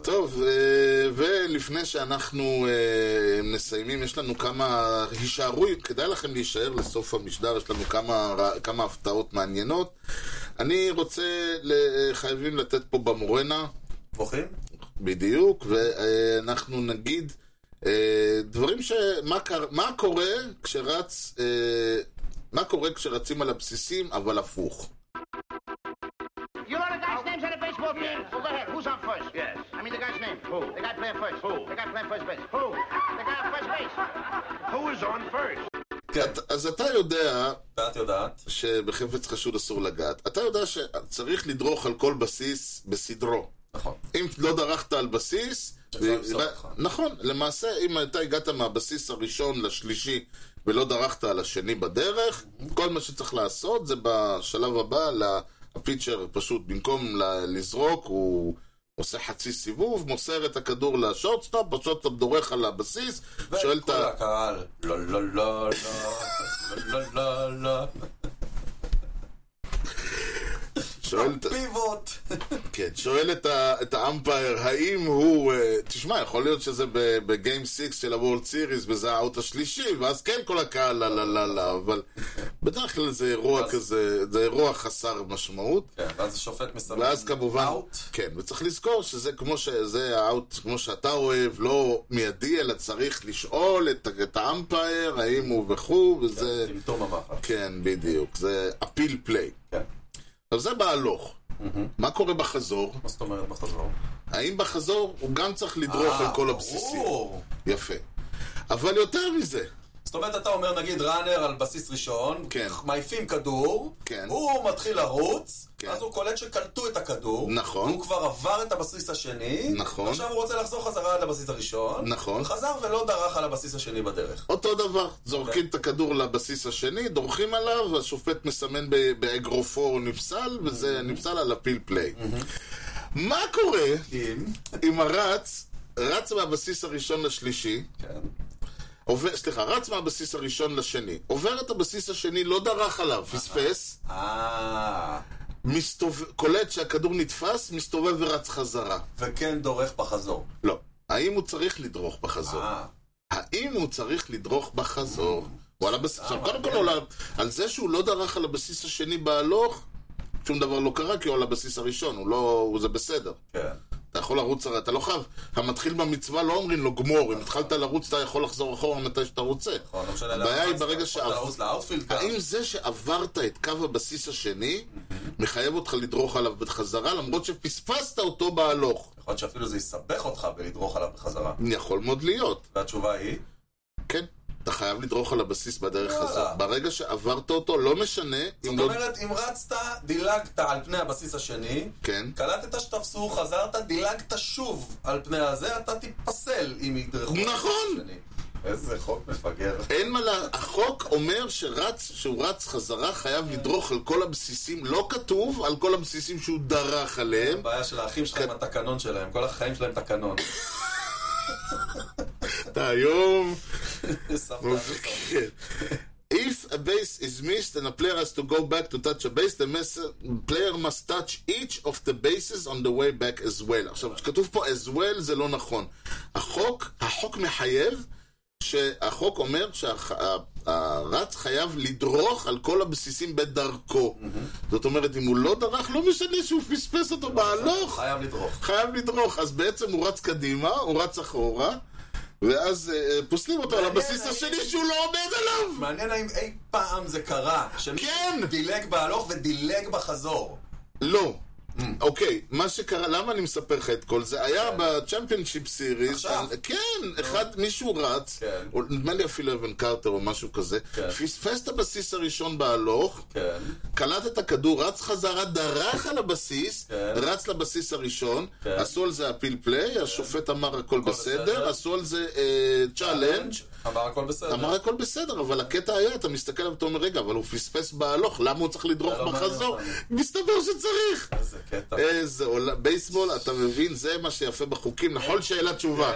טוב, אה, ולפני שאנחנו אה, מסיימים, יש לנו כמה, הישארו, כדאי לכם להישאר לסוף המשדר, יש לנו כמה, כמה הפתעות מעניינות. אני רוצה, חייבים לתת פה במורנה, בוכים? בדיוק, ואנחנו נגיד אה, דברים ש... מה, קר... מה קורה כשרץ... אה, מה קורה כשרצים על הבסיסים, אבל הפוך. You know the guy's names on the baseball team? Well, go ahead. Who's on first? Yes. I mean the guy's name. Who? The guy playing first. Who? The guy playing first base. Who? The guy on first base. Who is on first? כן, אז אתה יודע ואת יודעת. שבחפץ חשוד אסור לגעת. אתה יודע שצריך לדרוך על כל בסיס בסדרו. נכון. אם לא דרכת על בסיס... לפסול אותך. נכון, למעשה אם אתה הגעת מהבסיס הראשון לשלישי ולא דרכת על השני בדרך, כל מה שצריך לעשות זה בשלב הבא, הפיצ'ר פשוט במקום לזרוק הוא עושה חצי סיבוב, מוסר את הכדור לשורטסטופ, השורטסטופ דורך על הבסיס, שואל את וכל ה... הקהל, לא, לא, לא, לא, לא, לא, לא, שואל את... פיבוט. כן, שואל את, ה umpire, האם הוא... אה, תשמע, יכול להיות שזה ב game 6 של ה World Series וזה ה out השלישי, ואז כן כל הקהל לה לה לה לה, אבל בדרך כלל זה אירוע כזה, זה אירוע חסר משמעות. כן, ואז השופט מסמן ואז כמובן, out. כן, וצריך לזכור שזה כמו שזה ה out, כמו שאתה אוהב, לא מיידי, אלא צריך לשאול את, ה umpire, האם הוא וכו', וזה, המחט. כן, בדיוק, זה appeal play. כן. עכשיו זה בהלוך. מה קורה בחזור? מה זאת אומרת בחזור? האם בחזור הוא גם צריך לדרוך על כל הבסיסים? יפה. אבל יותר מזה, זאת אומרת, אתה אומר, נגיד, ראנר על בסיס ראשון, כן. מעיפים כדור, כן. הוא מתחיל לרוץ, כן. אז הוא קולט שקלטו את הכדור, נכון. הוא כבר עבר את הבסיס השני, נכון. עכשיו הוא רוצה לחזור חזרה עד לבסיס הראשון, נכון. חזר ולא דרך על הבסיס השני בדרך. אותו דבר, זורקים את הכדור לבסיס השני, דורכים עליו, השופט מסמן באגרופו נפסל, וזה נפסל על הפיל פליי. מה קורה. אם הרץ רץ מהבסיס הראשון לשלישי, כן. עובר, סליחה, רץ מהבסיס הראשון לשני, עובר את הבסיס השני, לא דרך עליו, פספס, אה... מסתובב, קולט שהכדור נתפס, מסתובב ורץ חזרה. וכן דורך בחזור. לא. האם הוא צריך לדרוך בחזור? אה... האם הוא צריך לדרוך בחזור? הוא על הבסיס... עכשיו, קודם כל, מעניין. על- זה שהוא לא דרך על הבסיס השני בהלוך, שום דבר לא קרה, כי הוא על הבסיס הראשון, הוא לא... זה בסדר. כן. אתה יכול לרוץ, אתה לא חייב. המתחיל במצווה לא אומרים לו גמור, אם התחלת לרוץ אתה יכול לחזור אחורה מתי שאתה רוצה. נכון, לא הבעיה היא ברגע גם. האם זה שעברת את קו הבסיס השני, מחייב אותך לדרוך עליו בחזרה, למרות שפספסת אותו בהלוך? יכול להיות שאפילו זה יסבך אותך בלדרוך עליו בחזרה. יכול מאוד להיות. והתשובה היא? כן, אתה חייב לדרוך על הבסיס בדרך וואלה. הזאת. ברגע שעברת אותו, לא משנה זאת אם לא... אומרת, אם רצת, דילגת על פני הבסיס השני, כן. קלטת שתפסו, חזרת, דילגת שוב על פני הזה, אתה תיפסל אם ידרכו. נכון. איזה חוק מפגר. אין מה לה... החוק אומר שרץ, שהוא רץ חזרה חייב לדרוך על כל הבסיסים, לא כתוב על כל הבסיסים שהוא דרך עליהם. הבעיה של האחים שלך עם התקנון שלהם, כל החיים שלהם תקנון. אתה היום... כן. If a base is missed and a player has to go back to touch a base, the player must touch each of the bases on the way back as well. עכשיו, כשכתוב פה as well זה לא נכון. החוק, החוק מחייב שהחוק אומר שהרץ חייב לדרוך על כל הבסיסים בדרכו. זאת אומרת, אם הוא לא דרך, לא משנה שהוא פספס אותו בהלוך. חייב לדרוך. חייב לדרוך, אז בעצם הוא רץ קדימה, הוא רץ אחורה, ואז אה, פוסלים אותו על הבסיס השני שהוא לא עומד עליו! מעניין האם אי פעם זה קרה, כן! דילג בהלוך ודילג בחזור. לא. אוקיי, מה שקרה, למה אני מספר לך את כל זה? היה ב Championship Series. כן, אחד, מישהו רץ, כן. נדמה לי אפילו אוון קרטר או משהו כזה, כן. פספס את הבסיס הראשון בהלוך, כן. קלט את הכדור, רץ חזרה, דרך על הבסיס, כן. רץ לבסיס הראשון, כן. עשו על זה appeal play, השופט אמר הכל בסדר, בסדר. עשו על זה challenge, אמר הכל בסדר. אמר הכל בסדר, אבל הקטע היה, אתה מסתכל עליו ואתה אומר, רגע, אבל הוא פספס בהלוך, למה הוא צריך לדרוך לא מעניין בחזור? אותנו. מסתבר שצריך. איזה קטע. איזה עולם, בייסבול, אתה מבין, זה מה שיפה בחוקים, נכון שאלה תשובה.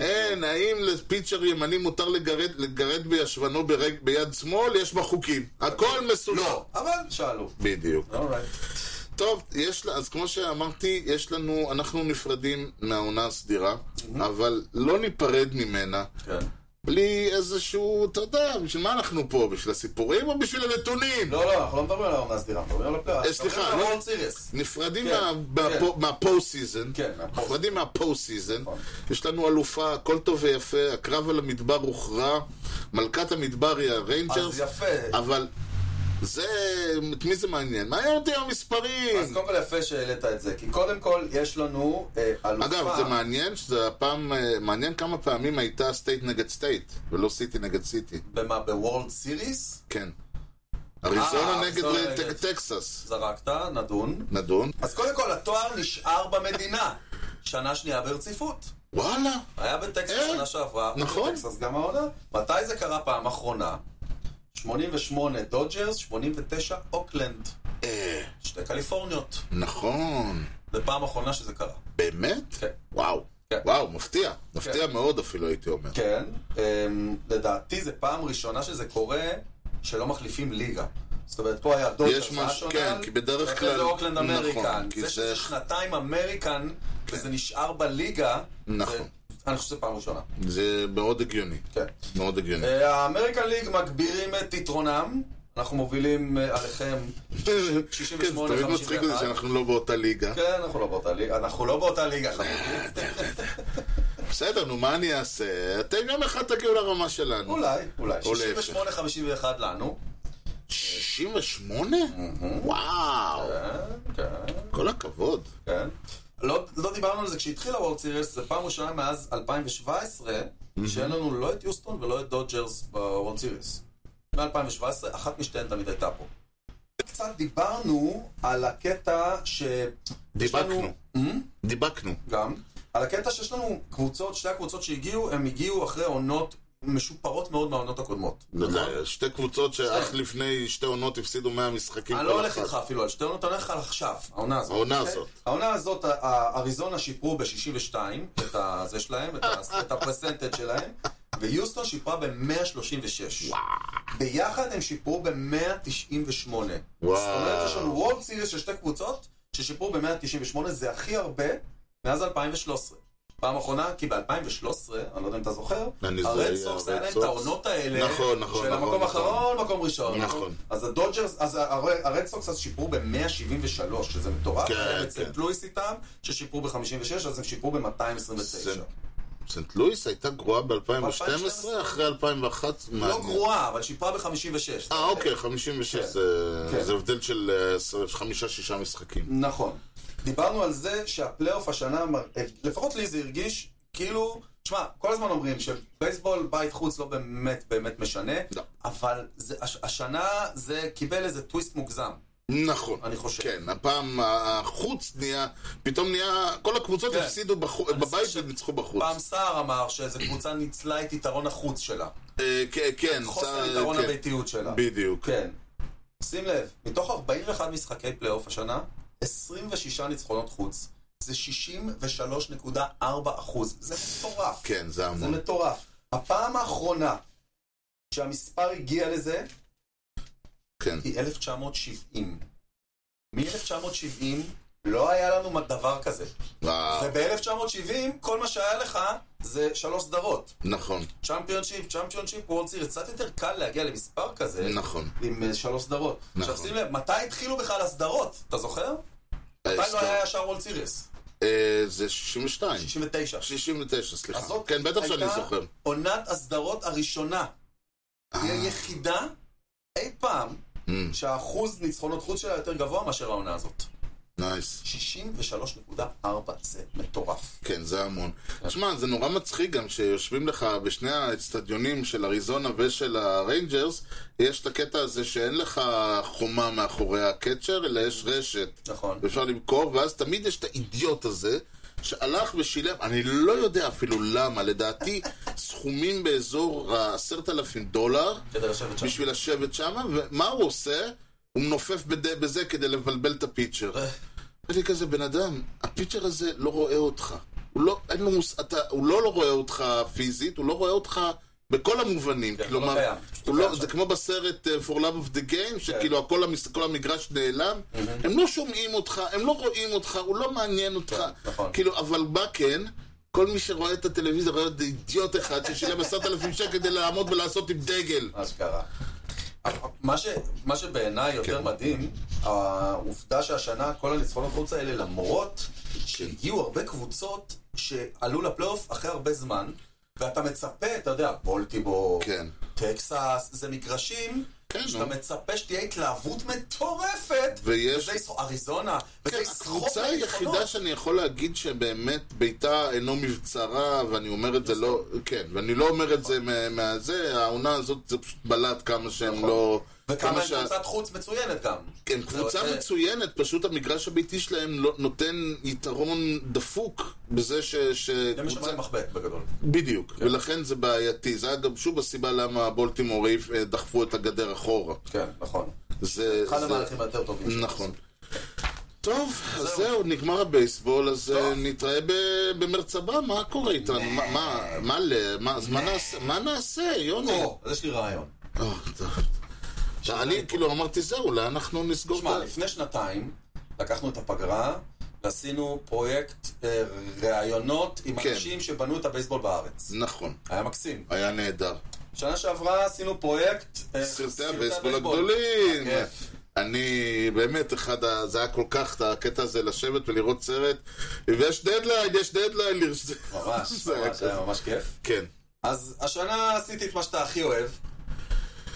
אין, האם ל pitcher ימני מותר לגרד, בישבנו ביד שמאל? יש בחוקים. הכל מסודר. לא, אבל שאלו. בדיוק. טוב, יש, אז כמו שאמרתי, יש לנו, אנחנו נפרדים מהעונה הסדירה, אבל לא ניפרד ממנה כן. בלי איזשהו, אתה יודע, בשביל מה אנחנו פה? בשביל הסיפורים או בשביל הנתונים? לא, לא, אנחנו לא מדברים על העונה הסדירה, אנחנו מדברים על הפלייאוף. אה, סליחה. נפרדים כן, מה- כן. מה po- season, כן, מהפוסט. נפרדים מה post season, נכון. יש לנו אלופה, הכל טוב ויפה, הקרב על המדבר הוכרע, מלכת המדבר היא הריינג'רס. אבל זה, את מי זה מעניין? מעניין אותי המספרים! אז קודם כל יפה שהעלית את זה, כי קודם כל יש לנו אה, אלופה. אגב, זה מעניין שזה הפעם, אה, מעניין כמה פעמים הייתה state נגד state, ולא city נגד city. במה, ב World Series? כן. אריזונה אה, נגד אריזונה נגד. טקסס. זרקת, נדון. נדון. אז קודם כל, התואר נשאר במדינה. שנה שנייה ברציפות. וואלה. היה בטקסס שנה שעברה, נכון. בטקסס גם העונה. מתי זה קרה פעם אחרונה? 88 דודג'רס, 89 אוקלנד. אה, שתי קליפורניות. נכון. זה פעם אחרונה שזה קרה. באמת? כן. וואו. כן. וואו, מפתיע. מפתיע מאוד אפילו, הייתי אומר. כן, אמ, לדעתי זה פעם ראשונה שזה קורה שלא מחליפים ליגה. זאת אומרת, פה היה דודג'רס יש משהו- National, כן, כי בדרך כלל- זה אוקלנד נכון, American. כי זה זה- שזה שנתיים American, וזה נשאר בליגה, נכון. זה- אני חושב שזה פעם ראשונה. זה מאוד הגיוני. כן. מאוד הגיוני. אה, ה American League מגבירים את יתרונם, אנחנו מובילים אה, עליכם כן, 68, זה תמיד מצחיק אותי 51. שאנחנו לא באותה ליגה. כן, אנחנו לא באותה ליגה, אנחנו לא באותה ליגה, חביבי. בסדר, נו, מה אני אעשה? אתם יום אחד תגיעו לרמה שלנו. אולי, אולי. או להפך. 68-51 לנו. 68? וואו. כן, כן. כל הכבוד. כן. לא, לא דיברנו על זה כשהתחיל הוולד סיריס, זה פעם ראשונה מאז 2017 שאין לנו לא את יוסטון ולא את דודג'רס בוולד סיריס. מ-2017, אחת משתיהן תמיד הייתה פה. קצת דיברנו על הקטע ש... יש לנו- דיבקנו. Hmm? דיבקנו. גם. על הקטע שיש לנו קבוצות, שתי הקבוצות שהגיעו, הם הגיעו אחרי עונות משופרות מאוד מהעונות הקודמות. נכון? שתי קבוצות שאך לפני שתי עונות הפסידו 100 משחקים אני כל לא הולך אחת. איתך אפילו על שתי עונות, אני הולך על עכשיו, העונה הזאת. העונה אוקיי? הזאת. העונה הזאת, אריזונה שיפרו ב-62 את הזה שלהם, את ה- את הפרסנטג' שלהם, ויוסטון שיפרה ב-136. ביחד הם שיפרו ב-198. וואו. זאת אומרת, יש לנו World Series של שתי קבוצות ששיפרו ב-198, זה הכי הרבה מאז 2013. פעם אחרונה, כי ב-2013, אני לא יודע אם אתה זוכר, הרד סוקס היה להם את העונות האלה, נכון, נכון, של נכון, המקום נכון. האחרון, מקום ראשון. נכון. אז הדודג'רס, אז הר- הרד סוקס אז שיפרו ב-173, שזה מטורף, כן, כן. לואיס איתם, ששיפרו ב-56, אז הם שיפרו ב-229. סנט- לואיס הייתה גרועה ב-2012 ב-2012? אחרי 2011? לא. גרועה, אבל שיפרה ב-56. אה, אוקיי, 56 כן. זה כן. זה הבדל של אה, חמישה-שישה משחקים. נכון. דיברנו על זה שהפלייאוף השנה, אה, לפחות לי זה הרגיש כאילו, תשמע, כל הזמן אומרים שבייסבול בית חוץ לא באמת באמת משנה, לא. אבל זה, הש, השנה זה קיבל איזה טוויסט מוגזם. נכון. אני חושב. כן, הפעם החוץ נהיה, פתאום נהיה, כל הקבוצות כן. הפסידו בחו- אני בבית וניצחו בחוץ. פעם סער אמר שאיזו קבוצה ניצלה את יתרון החוץ שלה. אה, כן, כן. חוסר יתרון כן. הביתיות שלה. בדיוק. כן. שים לב, מתוך 41 משחקי פלייאוף השנה, 26 ניצחונות חוץ. זה 63.4 אחוז. זה מטורף. כן, זה זה המון. מטורף. הפעם האחרונה שהמספר הגיע לזה כן. היא 1970. מ-1970 לא היה לנו דבר כזה. וואו, וב-1970 כל מה שהיה לך זה שלוש סדרות. נכון, Championship, Championship, World Series. קצת יותר קל להגיע למספר כזה נכון. עם אה, שלוש סדרות. נכון. עכשיו שים לב, מתי התחילו בכלל הסדרות? אתה זוכר? מתי אה, לא היה ישר World Series? אה, זה 62. 69. 69, סליחה. אז זאת כן, בטח שאני הייתה זוכר. עונת הסדרות הראשונה. היא היחידה אי פעם Mm, שהאחוז ניצחונות חוץ שלה יותר גבוה מאשר העונה הזאת. nice. 63.4 זה מטורף. כן, זה המון. תשמע, זה נורא מצחיק גם שיושבים לך בשני האצטדיונים של אריזונה ושל הריינג'רס, יש את הקטע הזה שאין לך חומה מאחורי ה catcher, אלא יש רשת. נכון. ואפשר למכור, ואז תמיד יש את האידיוט הזה, שהלך ושילם, אני לא יודע אפילו למה, לדעתי סכומים באזור ה-10,000 דולר. בשביל לשבת שם, ומה הוא עושה? הוא מנופף בזה כדי לבלבל את הפיצ'ר. אני כזה, בן אדם, הפיצ'ר הזה לא רואה אותך. הוא לא, אין לו מוס... אתה, הוא לא, לא רואה אותך פיזית, הוא לא רואה אותך בכל המובנים. כן, כלומר, לא הוא לא לא, קיים זה. כמו בסרט uh, For Love of the Game, שכאילו הכל, המס... כל המגרש נעלם. הם לא שומעים אותך, הם לא רואים אותך, הוא לא מעניין אותך. כן, נכון. כאילו, אבל מה כן? כל מי שרואה את הטלוויזיה רואה איזה אידיוט אחד ששילם עשרת אלפים שקל כדי לעמוד ולעשות עם דגל. אשכרה. מה, ש, מה שבעיניי יותר כן. מדהים, העובדה שהשנה כל הניצחונות חוץ האלה, למרות שהגיעו הרבה קבוצות שעלו לפלייאוף אחרי הרבה זמן, ואתה מצפה, אתה יודע, בולטיבור, כן. טקסס, זה מגרשים כן, שאתה נו. מצפה שתהיה התלהבות מטורפת, ויש- וזה יסחוב, אריזונה, כן, הקבוצה היחידה שאני יכול להגיד שבאמת ביתה אינו מבצרה, ואני אומר את זה לא, כן, ואני לא אומר את זה מה- מהזה, העונה הזאת זה פשוט בלט כמה שהם לא... וכמה כמה הם שה- קבוצת חוץ מצוינת גם. כן, קבוצה זה- מצוינת, פשוט המגרש הביתי שלהם לא- נותן יתרון דפוק בזה ש... ש- זה מי קבוצה- שמראה מחבט בגדול. בדיוק, ולכן זה בעייתי. זה אגב שוב הסיבה למה בולטימור אה, דחפו את הגדר אחורה. כן, נכון. זה... אחד המהלכים היותר טובים. נכון. טוב, אז זהו. זהו, נגמר הבייסבול, אז אה, טוב. נתראה ב- במרץ הבא, מה קורה איתנו? מה- מה, מה, מה, מה נעשה- מה נעשה, יוני? אז יש לי רעיון. אני כאילו אמרתי, זהו, אולי אנחנו נסגור את תשמע, ה... לפני שנתיים לקחנו את הפגרה ועשינו פרויקט אה, ראיונות עם כן. אנשים שבנו את הבייסבול בארץ. נכון, היה מקסים. היה נהדר. שנה שעברה עשינו פרויקט... אה, סרטי הבייסבול הגדולים. אני באמת אחד, ה- זה היה כל כך, הקטע הזה לשבת ולראות סרט, ויש דדליין, יש דדליין. ממש, זה ממש. היה ממש כיף. כן. אז השנה עשיתי את מה שאתה הכי אוהב,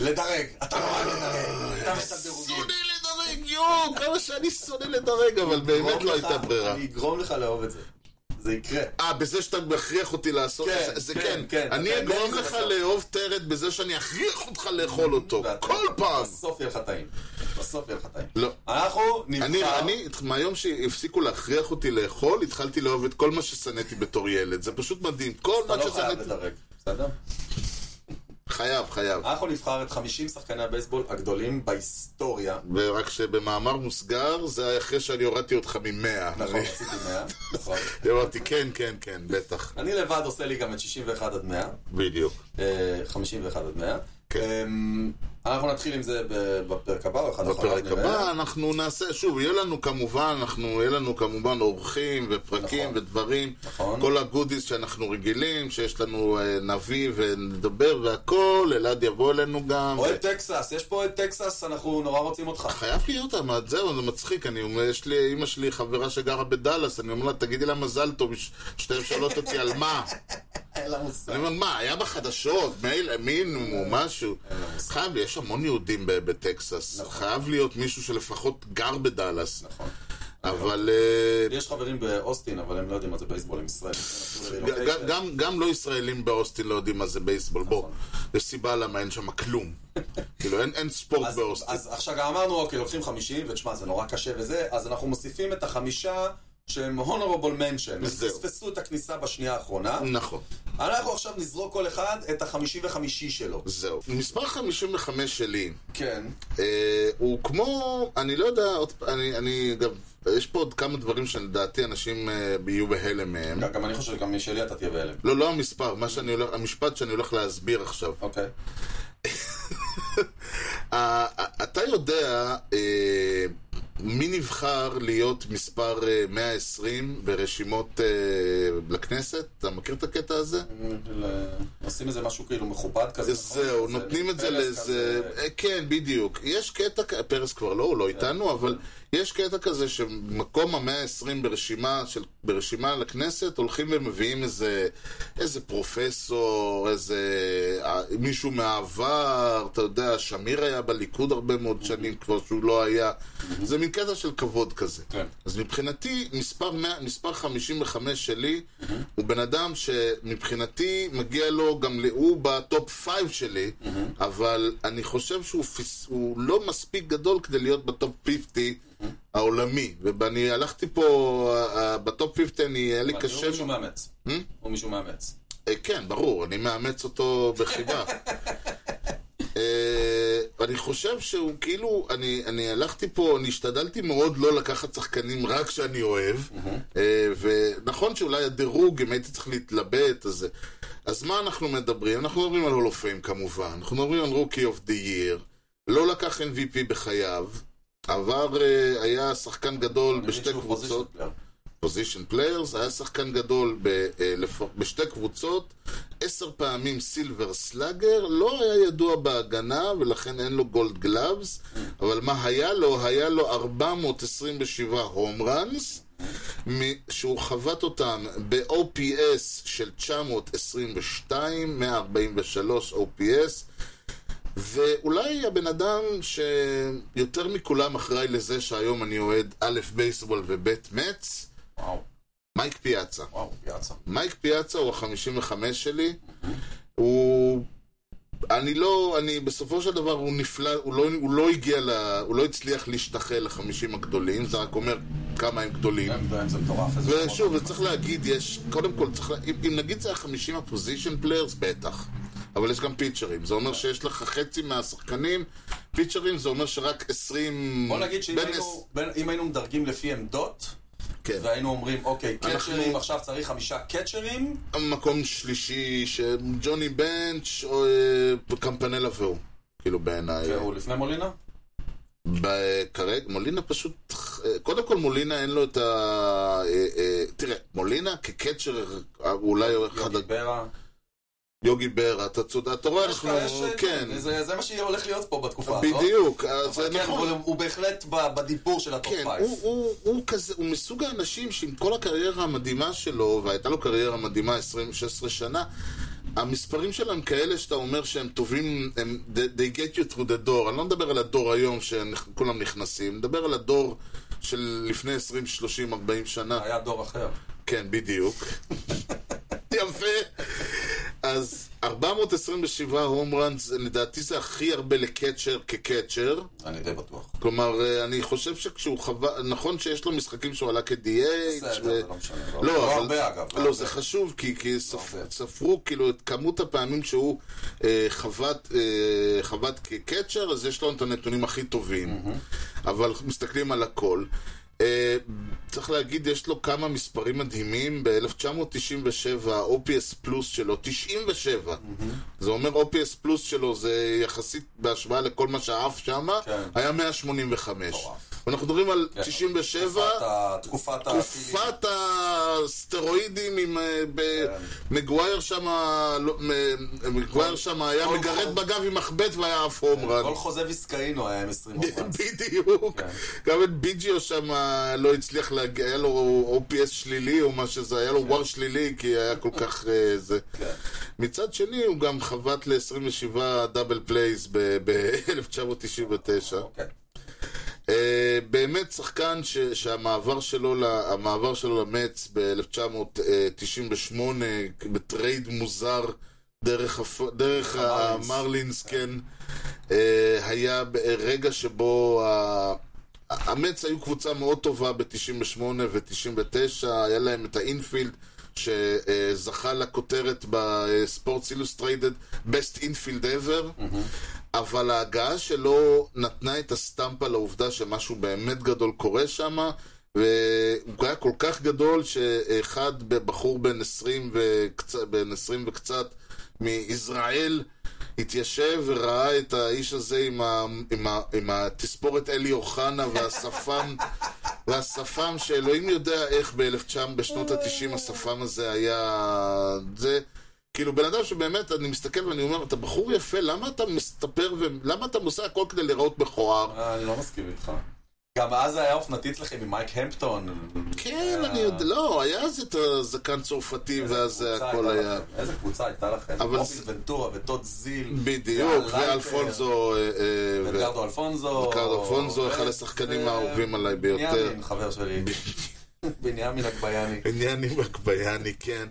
לדרג. אתה נורא לדרג. אתה את הדירוגים. שונא לדרג, יואו, כמה שאני שונא לדרג, אבל באמת לא הייתה ברירה. אני אגרום לך לאהוב את זה. זה יקרה. אה, בזה שאתה מכריח אותי לעשות כן, זה, זה כן, כן. כן, אני אתה אגרום לך. לאהוב טרד בזה שאני אכריח אותך לאכול אותו. כל פעם. בסוף יהיה לך טעים. בסוף יהיה לך טעים. לא. אנחנו נבחר... אני, מהיום שהפסיקו להכריח אותי לאכול, התחלתי לאהוב את כל מה ששנאתי בתור ילד. זה פשוט מדהים. כל אתה מה לא חייב ששנאתי... לדרג, בסדר? חייב, חייב. אנחנו נבחר את 50 שחקני הבייסבול הגדולים בהיסטוריה. ורק שבמאמר מוסגר, זה היה אחרי שאני הורדתי אותך ממאה. נכון, רציתי 100. נכון. אמרתי, כן, כן, כן, בטח. אני לבד עושה לי גם את 61 עד 100. בדיוק. אה, 51 עד 100. כן. אנחנו נתחיל עם זה בפרק הבא, או אחד אחריו בפרק. הבא אנחנו נעשה, שוב, יהיה לנו כמובן, אנחנו, יהיה לנו כמובן אורחים ופרקים נכון. ודברים. נכון. כל הגודיס שאנחנו רגילים, שיש לנו אה, נביא ונדבר והכל, אלעד יבוא אלינו גם. אוהד טקסס, יש פה אוהד טקסס, אנחנו נורא רוצים אותך. חייב להיות, אבל זהו, זה מצחיק, אני אומר, יש לי, אמא שלי חברה שגרה בדאלאס, אני אומר לה, תגידי לה מזל טוב, ש- שתי שאלות אותי על מה. אין לה מושג. אני אומר, מה, היה בחדשות, מייל, מינימום, משהו. חייב, יש המון יהודים בטקסס. נכון. חייב להיות מישהו שלפחות גר בדאלאס. נכון. אבל אה, יש חברים באוסטין, אבל הם לא יודעים מה זה בייסבול עם ישראל. ג- ג- גם- לא ישראלים באוסטין לא יודעים מה זה בייסבול, בוא. נכון. יש סיבה למה אין שם כלום. כאילו, אין- ספורט באוסטין. אז עכשיו אמרנו, אוקיי, לוקחים 50, ותשמע, זה נורא קשה וזה, אז אנחנו מוסיפים את החמישה שהם honorable mention. הם. פספסו את הכניסה בשנייה האחרונה. נכון, אנחנו עכשיו נזרוק כל אחד את החמישי וחמישי שלו. זהו. מספר 55 שלי, כן. אה, הוא כמו, אני לא יודע, עוד- אני, אני אגב, יש פה עוד כמה דברים שלדעתי אנשים אה, יהיו בהלם מהם. גם גם אני חושב שגם משלי אתה תהיה בהלם. לא, לא המספר, מה שאני הולך, המשפט שאני הולך להסביר עכשיו. אוקיי. אה, אה, אתה יודע אה, מי נבחר להיות מספר אה, 120 ברשימות אה, לכנסת? אתה מכיר את הקטע הזה? עושים איזה משהו כאילו מכובד כזה. נכון? זהו, נותנים את זה לאיזה... אה, כן, בדיוק. יש קטע, פרס כבר לא, הוא לא איתנו, אבל יש קטע כזה שמקום המאה ה-20 ברשימה, של, ברשימה לכנסת, הולכים ומביאים איזה, איזה פרופסור, איזה אה, מישהו מהעבר, אתה יודע, שמיר היה בליכוד הרבה מאוד שנים כבר שהוא לא היה. זה מין קטע של כבוד כזה. כן. אז מבחינתי, מספר, 100, מספר 55 שלי, הוא בן אדם שמבחינתי מגיע לו גם, הוא ב top 5 שלי, אבל אני חושב שהוא לא מספיק גדול כדי להיות ב top 50 העולמי. ואני הלכתי פה, אה, אה, בטופ 50 אני, היה לי קשה... הוא מישהו מאמץ. Hmm? הוא מישהו מאמץ. אה, כן, ברור, אני מאמץ אותו בחיבה. אה, אני חושב שהוא כאילו, אני, אני הלכתי פה, אני השתדלתי מאוד לא לקחת שחקנים רק שאני אוהב, אה, ונכון שאולי הדירוג, אם הייתי צריך להתלבט, אז, אז מה אנחנו מדברים? אנחנו מדברים על הולופים כמובן, אנחנו מדברים על רוקי אוף דה ייר, לא לקח MVP בחייו, עבר, אה, היה שחקן גדול בשתי קבוצות. position players, היה שחקן גדול ב, אה. בשתי קבוצות, עשר פעמים Silver Slugger, לא היה ידוע בהגנה ולכן אין לו Gold Gloves, אבל מה היה לו? היה לו 427 home runs, שהוא חבט אותם ב-OPS של 922, 143 OPS, ואולי הבן אדם שיותר מכולם אחראי לזה שהיום אני אוהד א' בייסבול וב' מצ, מייק פיאצה. וואו, יצא. מייק פיאצה הוא ה-55 שלי. הוא... אני לא, אני, בסופו של דבר הוא נפלא, הוא לא, הוא לא הגיע ל... הוא לא הצליח להשתחל לחמישים הגדולים, זה רק אומר כמה הם גדולים. כן, זה מטורף. איזה ושוב. וצריך להגיד, יש, קודם כל, צריך, אם, אם נגיד זה החמישים ה position players, בטח. אבל יש גם פיצ'רים, זה אומר שיש לך חצי מהשחקנים, פיצ'רים זה אומר שרק עשרים... בוא נגיד שאם בין היינו- בין- אם היינו מדרגים לפי עמדות, כן. והיינו אומרים, אוקיי, אנחנו- קצ'רים, עכשיו צריך חמישה קצ'רים, מקום שלישי, שג'וני בנץ' או אה, קמפנלה והוא. כאילו בעיניי. והוא לפני מולינה? כרגע, מולינה פשוט... קודם כל מולינה אין לו את ה... אה, אה, תראה, מולינה כקצ'ר אולי הוא אחד... יוגי ברה. יוגי ברה, אתה צודק, אתה רואה, אנחנו... כן, זה זה מה שהולך להיות פה בתקופה הזאת. בדיוק, זה כן, נכון. הוא- בהחלט בדיבור של ה top כן, five. הוא, מסוג האנשים שעם כל הקריירה המדהימה שלו, והייתה לו קריירה מדהימה 20, 16 שנה, המספרים שלהם כאלה שאתה אומר שהם טובים, הם, they get you through the door. אני לא מדבר על הדור היום שכולם נכנסים, אני מדבר על הדור של לפני 20, 30, 40 שנה. היה דור אחר. כן, בדיוק. יפה. אז 427 הום ראנס, לדעתי זה הכי הרבה לקצ'ר כקצ'ר. אני די בטוח. כלומר, אה, אני חושב שכשהוא חווה, נכון שיש לו משחקים שהוא עלה כ-DH. בסדר, ו- זה לא משנה. לא- לא, לא אבל... הרבה, אגב, לא לא. זה חשוב, כי, כי ספ... הרבה. ספרו כאילו את כמות הפעמים שהוא אה, חבט, אה, חבט כקצ'ר, אז יש לו את הנתונים הכי טובים. אבל מסתכלים על הכל. אה, צריך להגיד, יש לו כמה מספרים מדהימים. ב-1997, ה-OPS פלוס שלו, 97. זה אומר OPS פלוס שלו, זה יחסית בהשוואה לכל מה שעף שם, כן. היה 185. מטורף. ואנחנו מדברים על כן. 97. תקופת תקופת הסטרואידים עם אה, ב- מגווייר שם, לא, מגווייר שם היה מגרד. בגב עם מחבט והיה עף home run. כל חוזה ויסקאינו היה עם 20 home runs. בדיוק. כן. גם את ביג'יו שם לא הצליח להגיע, היה לו OPS שלילי או מה שזה, היה לו וואר שלילי כי היה כל כך אה, זה. כן. מצד שני הוא גם חבט ל-27 double plays ב-1999. אוקיי. אה, באמת שחקן ש, שהמעבר שלו, המעבר שלו למץ ב-1998 ב trade מוזר דרך. דרך המרלינס. כן, אה, היה רגע שבו. המץ היו קבוצה מאוד טובה ב-98 ו-99, היה להם את ה infield שזכה לכותרת בספורטס אילוסטריידד Best Infield Ever, אבל ההגעה שלו נתנה את ה stamp על העובדה שמשהו באמת גדול קורה שם, והוא היה כל כך גדול שאחד בחור בן 20 וקצת, בן 20 וקצת מישראל התיישב וראה את האיש הזה עם, ה, עם, ה, עם התספורת אלי אוחנה והשפם והשפם שאלוהים יודע איך ב-1900, בשנות ה-90 השפם הזה היה... זה... כאילו בן אדם שבאמת, אני מסתכל ואני אומר, אתה בחור יפה, למה אתה מסתפר ולמה אתה עושה הכל כדי להיראות מכוער? אה, אני לא מסכים איתך. גם אז היה אופנתי אצלכם עם מייק המפטון. כן, אה, אני יודע, לא, היה אז את הזקן צרפתי ואז הכל היה... איזה קבוצה הייתה לכם. זה- ונטורה וטוד זיל. בדיוק, ואלפונזו... אה, אה, ו- ודגרדו אלפונזו. ריקרדו אלפונזו, אחד השחקנים האהובים עליי ביותר. חבר שלי. בנימין אגבייני. עניינים אקבייני, כן.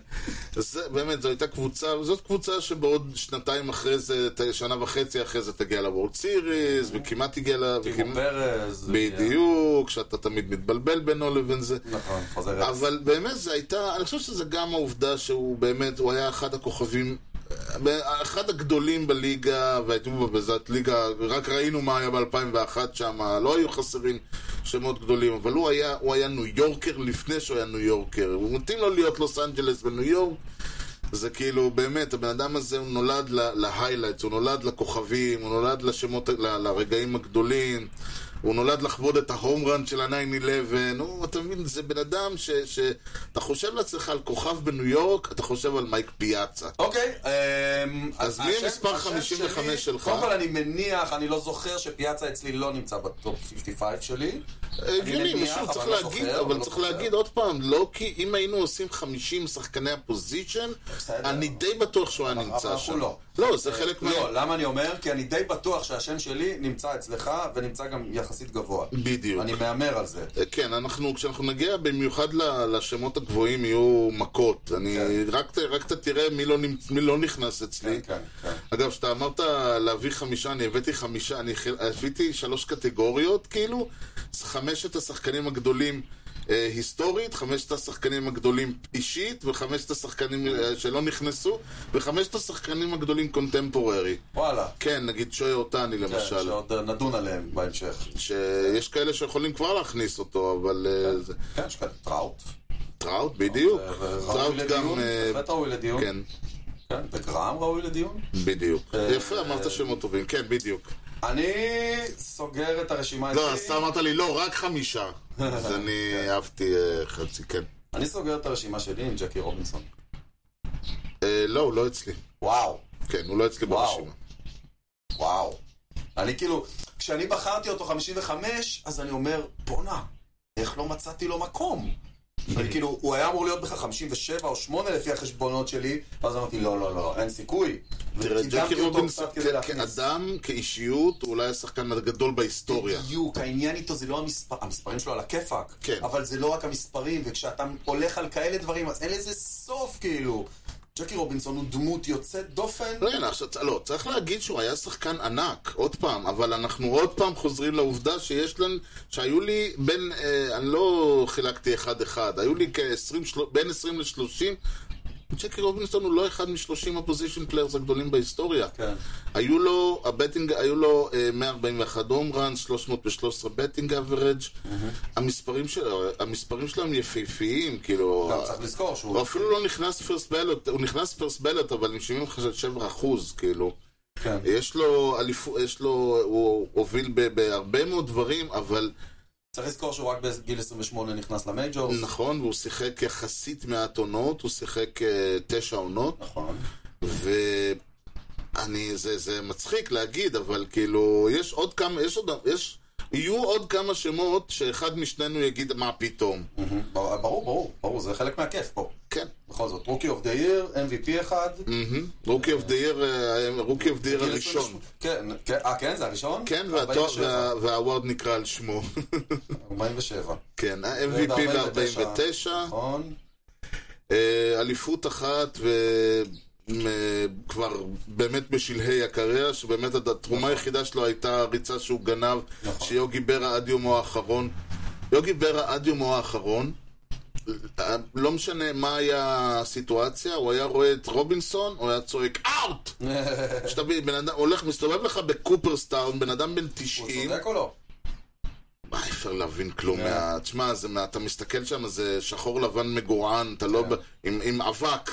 אז באמת, זו הייתה קבוצה, זאת קבוצה שבעוד שנתיים אחרי זה, שנה וחצי אחרי זה תגיע לוורד סיריס, וכמעט הגיע ל... טימו פרז. בדיוק, שאתה תמיד מתבלבל בינו לבין זה. נכון, חוזר. אבל באמת זה הייתה, אני חושב שזה גם העובדה שהוא באמת, הוא היה אחד הכוכבים, אחד הגדולים בליגה, והייתי בזאת ליגה, רק ראינו מה היה ב-2001 שם, לא היו חסרים שמות גדולים, אבל הוא היה, הוא היה ניו יורקר לפני שהוא היה ניו יורקר, הוא מתאים לו להיות לוס אנג'לס בניו יורק. זה כאילו, באמת, הבן אדם הזה הוא נולד ל highlights, הוא נולד לכוכבים, הוא נולד לשמות, ל- לרגעים הגדולים, הוא נולד לחוות את ה home run של ה-9-11, הוא, אתה מבין, זה בן אדם ש... שאתה חושב לעצמך על כוכב בניו יורק, אתה חושב על מייק פיאצה. אוקיי, אמ, אז מי המספר השם 55 שלי- שלך? קודם כל אני מניח, אני לא זוכר שפיאצה אצלי לא נמצא בטופ 55 שלי. הגיוני, משהו, צריך לא להגיד, אבל לא צריך זוכר. להגיד עוד פעם, לא כי אם היינו עושים 50 שחקני הפוזיישן, בסדר. אני די בטוח שהוא היה נמצא שם. לא. לא, זה חלק מה... לא, למה אני אומר? כי אני די בטוח שהשם שלי נמצא אצלך, ונמצא גם יחסית גבוה. בדיוק. אני מהמר על זה. כן, אנחנו, כשאנחנו נגיע במיוחד לשמות הגבוהים יהיו מכות. אני, כן. רק, רק אתה תראה מי לא, מי לא נכנס אצלי. כן, כן, כן. אגב, כשאתה אמרת להביא חמישה, אני הבאתי חמישה, אני הבאתי שלוש קטגוריות, כאילו, חמשת השחקנים הגדולים אה, היסטורית, חמשת השחקנים הגדולים אישית, וחמשת השחקנים אה, שלא נכנסו, וחמשת השחקנים הגדולים קונטמפוררי. וואלה. כן, נגיד שוי אותני כן, למשל. שעוד אה, נדון עליהם בהמשך. שיש כאלה שיכולים כבר להכניס אותו, אבל אה, זה... כן, יש כאלה טראוט. טראוט, בדיוק. וראוי טראוט גם... אה, בהחלט ראוי לדיון. כן, כן, וגרם ראוי לדיון. בדיוק. אה, יפה, אמרת שמות טובים. כן, בדיוק. אני סוגר את הרשימה לא. אז אתה אמרת לי, לא, רק חמישה. אז אני אהבתי אה, חצי, כן. אני סוגר את הרשימה שלי עם ג'קי רובינסון. אה, לא, הוא לא אצלי. וואו, כן, הוא לא אצלי. ברשימה. וואו. אני כאילו, כשאני בחרתי אותו 55, אז אני אומר, בואנה, איך לא מצאתי לו מקום? כאילו, הוא היה אמור להיות בכלל 57 או 8 לפי החשבונות שלי, ואז אמרתי, לא, לא, לא, אין סיכוי. ג'קי אותו קצת כדי להכניס. כאדם, כאישיות, הוא אולי השחקן הגדול בהיסטוריה. בדיוק, העניין איתו זה לא המספר, המספרים שלו על הכיפאק, כן. אבל זה לא רק המספרים, וכשאתה הולך על כאלה דברים, אז אין לזה סוף, כאילו. ג'קי רובינסון הוא דמות יוצאת דופן. לא, הנה, עכשיו, לא, צריך להגיד שהוא היה שחקן ענק, עוד פעם, אבל אנחנו עוד פעם חוזרים לעובדה שיש לנו, שהיו לי בין, אה, אני לא חילקתי אחד-אחד, היו לי כ-20, בין 20 ל-30, ג'קי רובינסון הוא לא אחד מ-30 ה position players הגדולים בהיסטוריה. כן. היו לו, ה batting, היו לו אה, 141 home runs, 313 batting average, המספרים שלו, המספרים שלהם יפהפיים, כאילו... גם צריך לזכור שהוא... הוא אפילו לא נכנס first ballot, הוא נכנס first ballot, אבל עם 77 אחוז, כאילו. כן. יש לו אליפות, יש לו, הוא הוביל בהרבה מאוד דברים, אבל צריך לזכור שהוא רק בגיל 28 נכנס ל majors. נכון, והוא שיחק יחסית מעט עונות, הוא שיחק אה, תשע עונות, נכון. ואני, זה, זה מצחיק להגיד, אבל כאילו, יש עוד כמה, יש עוד, יש, יהיו עוד כמה שמות שאחד משנינו יגיד מה פתאום. מהמם. ברור, ברור, ברור, זה חלק מהכיף פה. כן. בכל זאת, rookie of the year, MVP אחד. rookie of the year, rookie of the גיל הראשון. 28. כן, כן, אה, כן, זה הראשון? כן, והתואר- 47. וה- והאווארד נקרא על שמו. 47. כן, ה-MVP ב-49, נכון. אה, אליפות אחת וכבר באמת בשלהי הקריירה, שבאמת התרומה היחידה שלו הייתה הריצה שהוא גנב, נכון. שיוגי ברה עד יומו האחרון. יוגי ברה עד יומו האחרון, אה, לא משנה מה היה הסיטואציה, הוא היה רואה את רובינסון, הוא היה צועק out! שתבין, בן אדם הולך, מסתובב לך בקופרסטאון, בן אדם בן הוא 90, צודק או לא? מה, אי אפשר להבין כלום כן. מה... תשמע, אתה מסתכל שם, זה שחור לבן מגורען, אתה לא... כן. עם אבק.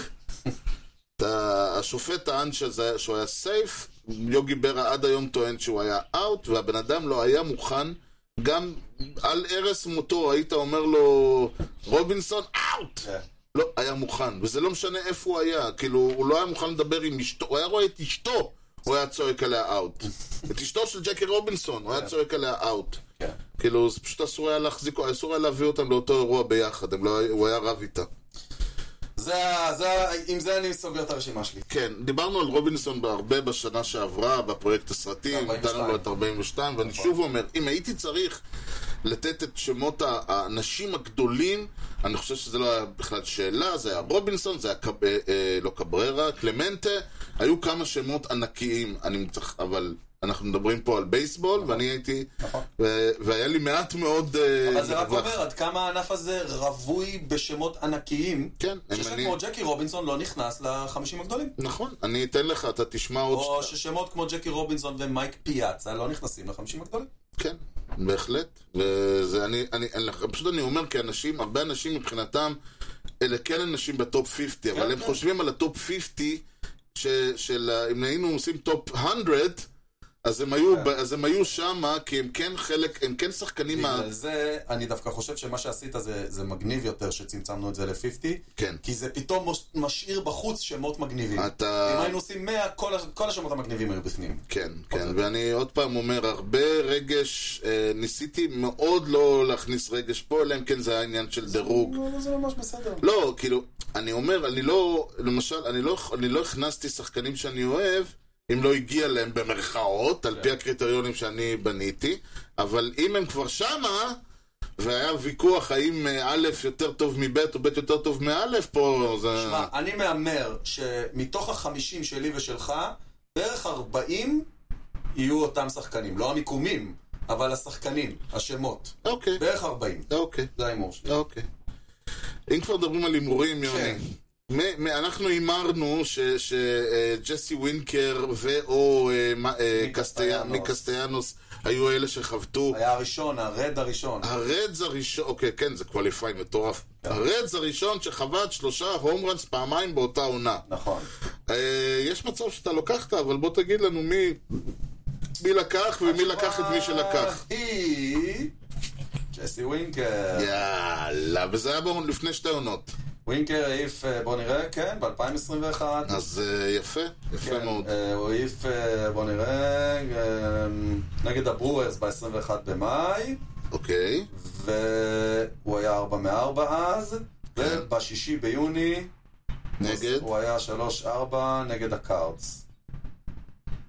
השופט טען שזה- שהוא היה safe, יוגי ברה עד היום טוען שהוא היה out, והבן אדם לא היה מוכן, גם על ערש מותו היית אומר לו, רובינסון אאוט! כן. לא, היה מוכן, וזה לא משנה איפה הוא היה, כאילו, הוא לא היה מוכן לדבר עם אשתו, הוא היה רואה את אשתו, הוא היה צועק עליה אאוט. את אשתו של ג'קי רובינסון, הוא היה צועק עליה אאוט. כן. כאילו, זה פשוט אסור היה להחזיק, אסור היה להביא אותם לאותו אירוע ביחד, לא, הוא היה רב איתה. זה, זה, עם זה אני סוגר את הרשימה שלי. כן, דיברנו על רובינסון הרבה בשנה שעברה, בפרויקט הסרטים, 42. נתנו לו את 42, ואני שוב אומר, אם הייתי צריך לתת את שמות האנשים הגדולים, אני חושב שזה לא היה בכלל שאלה, זה היה רובינסון, זה היה קב, אה, אה, לא קבררה, קלמנטה, היו כמה שמות ענקיים, אני צריך, אבל אנחנו מדברים פה על בייסבול, ואני הייתי, נכון. ו- והיה לי מעט מאוד... אה, אבל זה רק. אומר עד כמה הענף הזה רווי בשמות ענקיים. כן, ששם אני- כמו ג'קי רובינסון לא נכנס לחמישים הגדולים. נכון, אני אתן לך, אתה תשמע עוד... או שת- ששמות כמו ג'קי רובינסון ומייק פיאצה לא נכנסים לחמישים הגדולים. כן, בהחלט. וזה, אני, אני, אני, פשוט אני אומר, כי אנשים, הרבה אנשים מבחינתם, אלה כן אנשים ב top 50, אבל הם כן. חושבים על ה top 50, ש, של, אם היינו עושים top 100, אז הם היו, ב- אז הם היו שמה, כי הם כן חלק, הם כן שחקנים מה... בגלל זה אני דווקא חושב שמה שעשית זה, זה מגניב יותר שצמצמנו את זה ל-50. כן. כי זה פתאום משאיר בחוץ שמות מגניבים. אתה- אם היינו עושים 100, כל, כל השמות המגניבים היו בפנים. כן, כן, ואני עוד פעם אומר, הרבה רגש, אה, ניסיתי מאוד לא להכניס רגש פה, אלא אם כן זה היה עניין של דירוג. לא, זה ממש בסדר. לא, כאילו, אני אומר, אני לא, למשל, אני לא, אני לא הכנסתי שחקנים שאני אוהב, אם לא הגיע להם במרכאות, על פי הקריטריונים שאני בניתי, אבל אם הם כבר שמה, והיה ויכוח האם אה, א' יותר טוב מב' או ב' יותר טוב מא', פה זה... שמע, אני מהמר שמתוך החמישים שלי ושלך, בערך 40 יהיו אותם שחקנים. לא המיקומים, אבל השחקנים, השמות. אוקיי, בערך 40. אוקיי, זה ההימור שלי. אוקיי. אם כבר מדברים על הימורים, יוני. כן. אנחנו הימרנו שג'סי ווינקר ואו אה, אה, מי קסטיה- קסטיאנוס. מי קסטיאנוס היו אלה שחבטו. היה הראשון, הרד הראשון. הרדס הראשון, אוקיי, כן, זה qualify מטורף. הרדס הראשון שחבט שלושה home runs פעמיים באותה עונה. נכון. אה, יש מצב שאתה לוקחת, אבל בוא תגיד לנו מי... מי לקח ומי לקח את מי שלקח. ג'סי ווינקר. יאללה, וזה היה לפני שתי עונות. ווינקר העיף, אה, בוא נראה, כן, ב-2021. אז אה, יפה, יפה כן, מאוד. אה, הוא העיף, בוא נראה, אה, נגד הברוארס ב-21 במאי, אוקיי. והוא היה 4 מ-4 אז, כן. ובשישי ביוני נגד? הוא היה 3-4 נגד הקארדס.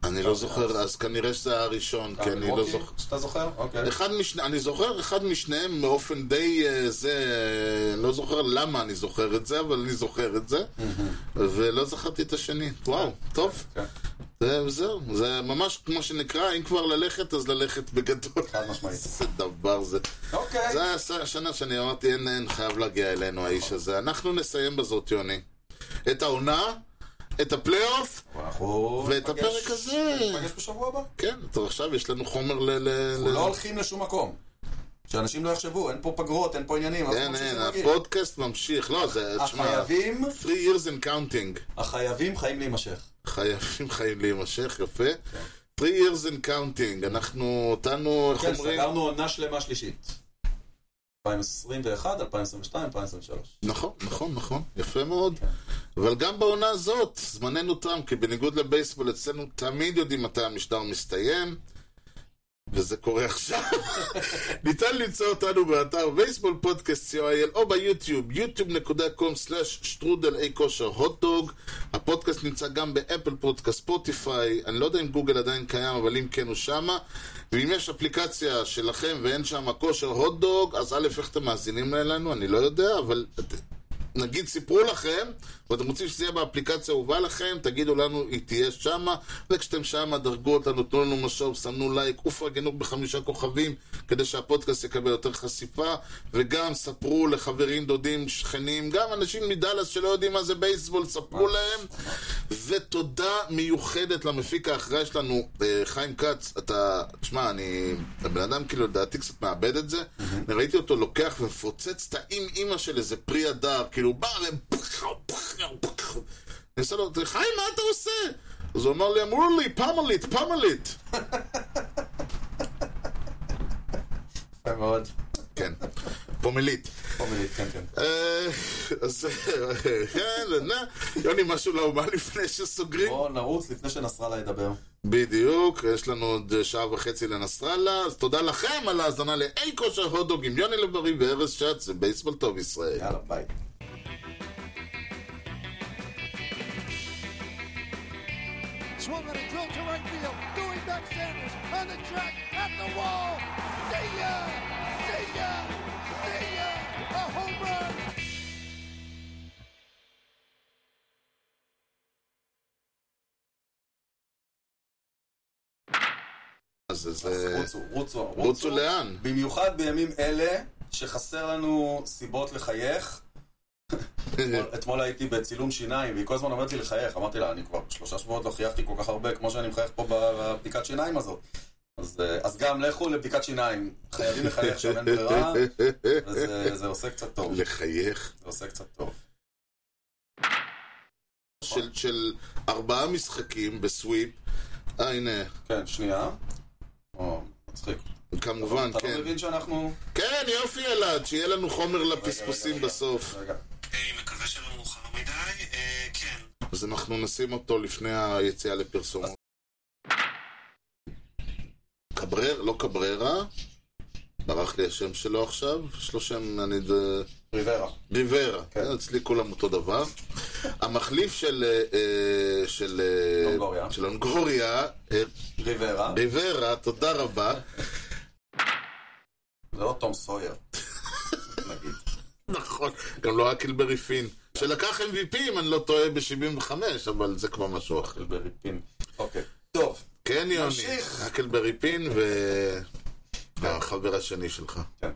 אני לא זוכר, אז כנראה שזה היה הראשון, כי אני לא זוכר. שאתה זוכר? אוקיי. אחד משני, אני זוכר אחד משניהם באופן די אה, זה, לא זוכר למה אני זוכר את זה, אבל אני זוכר את זה, ולא זכרתי את השני. וואו, טוב. כן, זה- זהו, זה ממש כמו שנקרא, אם כבר ללכת, אז ללכת בגדול. חד משמעית. איזה דבר זה. אוקיי. זה היה השנה שאני אמרתי, אין, אין, חייב להגיע אלינו האיש הזה. אנחנו נסיים בזאת, יוני. את העונה, את הפלייאוף, ואת הפרק הזה. ניפגש בשבוע הבא. כן, טוב, עכשיו יש לנו חומר ל... אנחנו לא הולכים לשום מקום. שאנשים לא יחשבו, אין פה פגרות, אין פה עניינים. כן, אין, רגיל. הפודקאסט ממשיך. לא, זה, תשמע, החייבים, 3 years and counting. החייבים חיים להימשך. חייבים חיים להימשך, יפה. 3 years and counting. אנחנו, אותנו, איך כן, אומרים? סגרנו עונה שלמה שלישית. 2021, 2022, 2023. נכון, נכון, נכון, יפה מאוד. אבל גם בעונה הזאת, זמננו תם, כי בניגוד לבייסבול, אצלנו תמיד יודעים מתי המשדר מסתיים, וזה קורה עכשיו. ניתן למצוא אותנו באתר בייסבול פודקאסט co.il או ביוטיוב, yוטיוב.com/שטרודל אי כושר הוטדוג. הפודקאסט נמצא גם באפל פודקאסט, ספוטיפיי, אני לא יודע אם גוגל עדיין קיים, אבל אם כן הוא שמה. ואם יש אפליקציה שלכם ואין שם כושר הוטדוג, אז א', איך אתם מאזינים אלינו, אני לא יודע, אבל נגיד סיפרו לכם, ואתם רוצים שזה יהיה באפליקציה האהובה לכם, תגידו לנו, היא תהיה שמה, וכשאתם שמה, דרגו אותנו, תנו לנו משוב, סמנו לייק, ופרגנו בחמישה כוכבים, כדי שהפודקאסט יקבל יותר חשיפה, וגם ספרו לחברים, דודים, שכנים, גם אנשים מדאלאס שלא יודעים מה זה בייסבול, ספרו להם. ותודה מיוחדת למפיק האחראי שלנו, אה, חיים כץ, אתה, תשמע, אני, הבן אדם כאילו לדעתי קצת מאבד את זה, אני ראיתי אותו לוקח ומפוצץ את האם אימא של איזה פרי הדר, כאילו בא ו... אני עושה לו, חיים, מה אתה עושה? אז הוא אמר לי, אמרו לי, פמלית, פמלית. יפה מאוד. כן, פומלית. פומלית, כן, כן. אה, אז, אה, כן, יוני, משהו לאומה לפני שסוגרים? בואו נרוץ לפני שנסראללה ידבר. בדיוק, יש לנו עוד שעה וחצי לנסראללה, אז תודה לכם על ההאזנה לאי כושר הודוג עם יוני לב-ארי וארז שץ, בייסבול טוב ישראל. יאללה, ביי. Swung on a drill to right field. Doing back Sanders on the track at the wall. See ya! See ya! See ya! A home run! אז זה... רוצו, רוצו, רוצו לאן? במיוחד בימים אלה, שחסר לנו סיבות לחייך. אתמול- הייתי בצילום שיניים, והיא כל הזמן אומרת לי לחייך. אמרתי לה, אני כבר שלושה שבועות לא חייכתי כל כך הרבה כמו שאני מחייך פה בבדיקת שיניים הזאת. אז, אה, אז גם לכו לבדיקת שיניים. חייבים לחייך שם, אין ברירה, וזה זה עושה קצת טוב. לחייך. זה עושה קצת טוב. של, של ארבעה משחקים בסוויפ. אה, הנה, כן, שנייה. או, מצחיק. כמובן, אתה כן. לא מבין שאנחנו... כן, יופי אלעד, שיהיה לנו חומר לפספוסים בסוף. רגע. מקווה שלא מאוחר מדי. אה, כן. אז אנחנו נשים אותו לפני היציאה לפרסומות. קברר, לא קבררה. ברח לי השם שלו עכשיו. יש לו שם, אני... ד- ריברה. ריברה, כן. אצלי כולם אותו דבר. המחליף של... אה, אה, של... אונגוריה. של אונגוריה, אה, ריברה. ריברה, תודה רבה. זה לא תום סויר. נכון, גם לא אקלברי פין. שלקח MVP, אם אני לא טועה, ב-75, אבל זה כבר משהו אחר. בריפין. אוקיי. טוב. כן, יוני. נמשיך. אקלברי פין. והחבר השני שלך. כן.